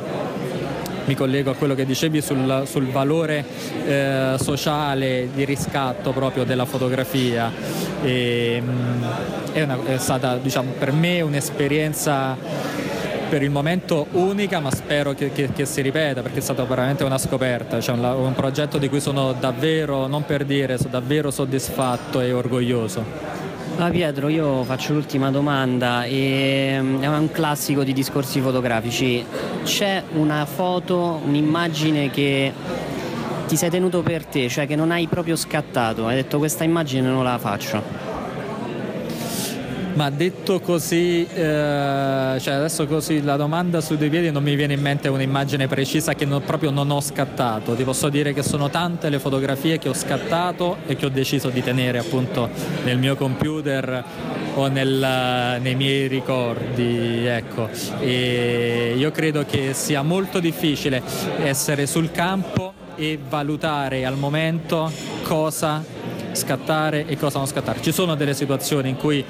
mi collego a quello che dicevi sul, sul valore eh, sociale di riscatto proprio della fotografia. E, mm, è, una, è stata diciamo, per me un'esperienza per il momento unica ma spero che, che, che, si ripeta perché è stata veramente una scoperta, cioè un, un, progetto di cui sono davvero, non per dire, sono davvero soddisfatto e orgoglioso. Ah, Pietro, io faccio l'ultima domanda, mm, è un classico di discorsi fotografici. C'è una foto, un'immagine che ti sei tenuto per te, cioè che non hai proprio scattato, hai detto questa immagine non la faccio? Ma detto così, eh, cioè adesso così la domanda sui due piedi non mi viene in mente un'immagine precisa che non, proprio non ho scattato. Ti posso dire che sono tante le fotografie che ho scattato e che ho deciso di tenere appunto nel mio computer o nel, nei miei ricordi. Ecco. E io credo che sia molto difficile essere sul campo e valutare al momento cosa scattare e cosa non scattare. Ci sono delle situazioni in cui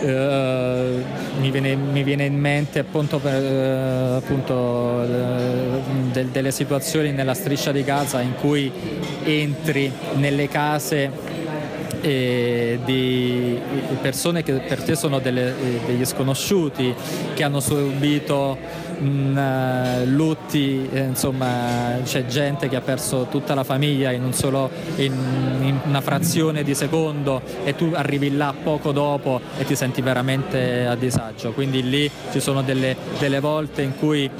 Uh, mi, viene, mi, viene, in mente appunto, per, uh, appunto uh, de, delle situazioni nella striscia di Gaza in cui entri nelle case eh, di persone che per te sono delle, degli sconosciuti che hanno subito mh, lutti, eh, insomma c'è gente che ha perso tutta la famiglia in, un solo, in, in una frazione di secondo e tu arrivi là poco dopo e ti senti veramente a disagio. Quindi lì ci sono delle, delle volte in cui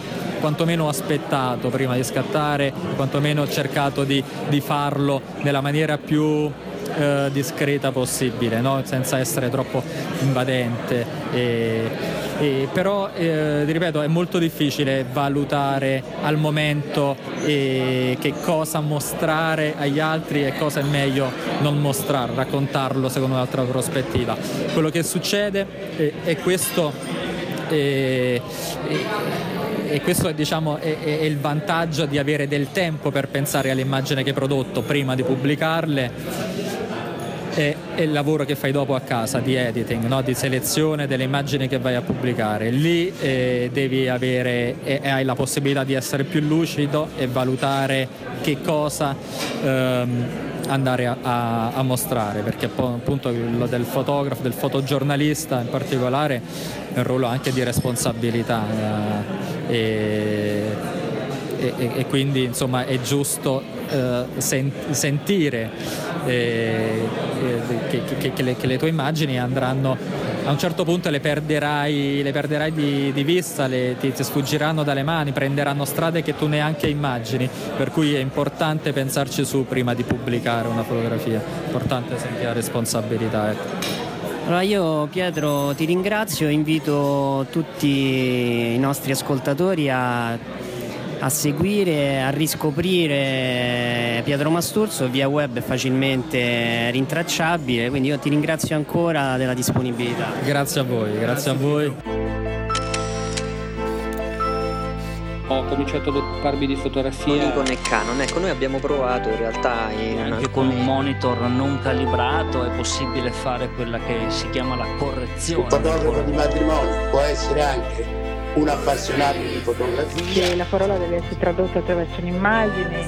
quantomeno ho aspettato prima di scattare, quantomeno ho cercato di, di farlo nella maniera più eh, discreta possibile, no? senza essere troppo invadente. E, e, però eh, ripeto è molto difficile valutare al momento eh, che cosa mostrare agli altri e cosa è meglio non mostrare, raccontarlo secondo un'altra prospettiva. Quello che succede è, è questo e, e questo diciamo, è, è, il vantaggio di avere del tempo per pensare all'immagine che hai prodotto prima di pubblicarle e, e, il lavoro che fai dopo a casa di editing, no? di selezione delle immagini che vai a pubblicare. Lì eh, devi avere e, e, hai la possibilità di essere più lucido e valutare che cosa ehm, andare a, a, a, mostrare, perché appunto quello del fotografo, del fotogiornalista in particolare è un ruolo anche di responsabilità. Eh, e, e, quindi insomma è giusto eh, sen- sentire eh, eh, che, che, che, le, che, le, tue immagini andranno a un certo punto le perderai, le perderai di, di, vista, le, ti, ti, sfuggiranno dalle mani, prenderanno strade che tu neanche immagini, per cui è importante pensarci su prima di pubblicare una fotografia, è importante sentire la responsabilità. Ecco. Allora io Pietro ti ringrazio invito tutti i nostri ascoltatori a a seguire, a riscoprire Pietro Masturzo via web è facilmente rintracciabile, quindi io ti ringrazio ancora della disponibilità. Grazie a voi, grazie, grazie a voi. ho cominciato ad occuparmi di fotografia. Con Nikon e Canon, ecco, noi abbiamo provato in realtà in Anche alcuni... con un monitor non calibrato è possibile fare quella che si chiama la correzione. Un fotografo di matrimonio può essere anche un appassionato di fotografia. Che la parola deve essere tradotta attraverso un'immagine.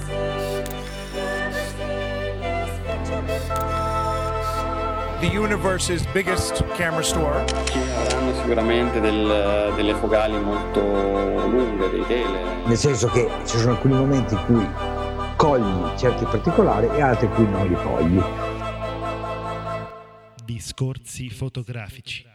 The universe's biggest camera store. Ci avranno sicuramente del- delle focali molto lunghe, dei tele. Nel senso che ci sono alcuni momenti in cui cogli certi particolari e altri in cui non li cogli. Discorsi fotografici.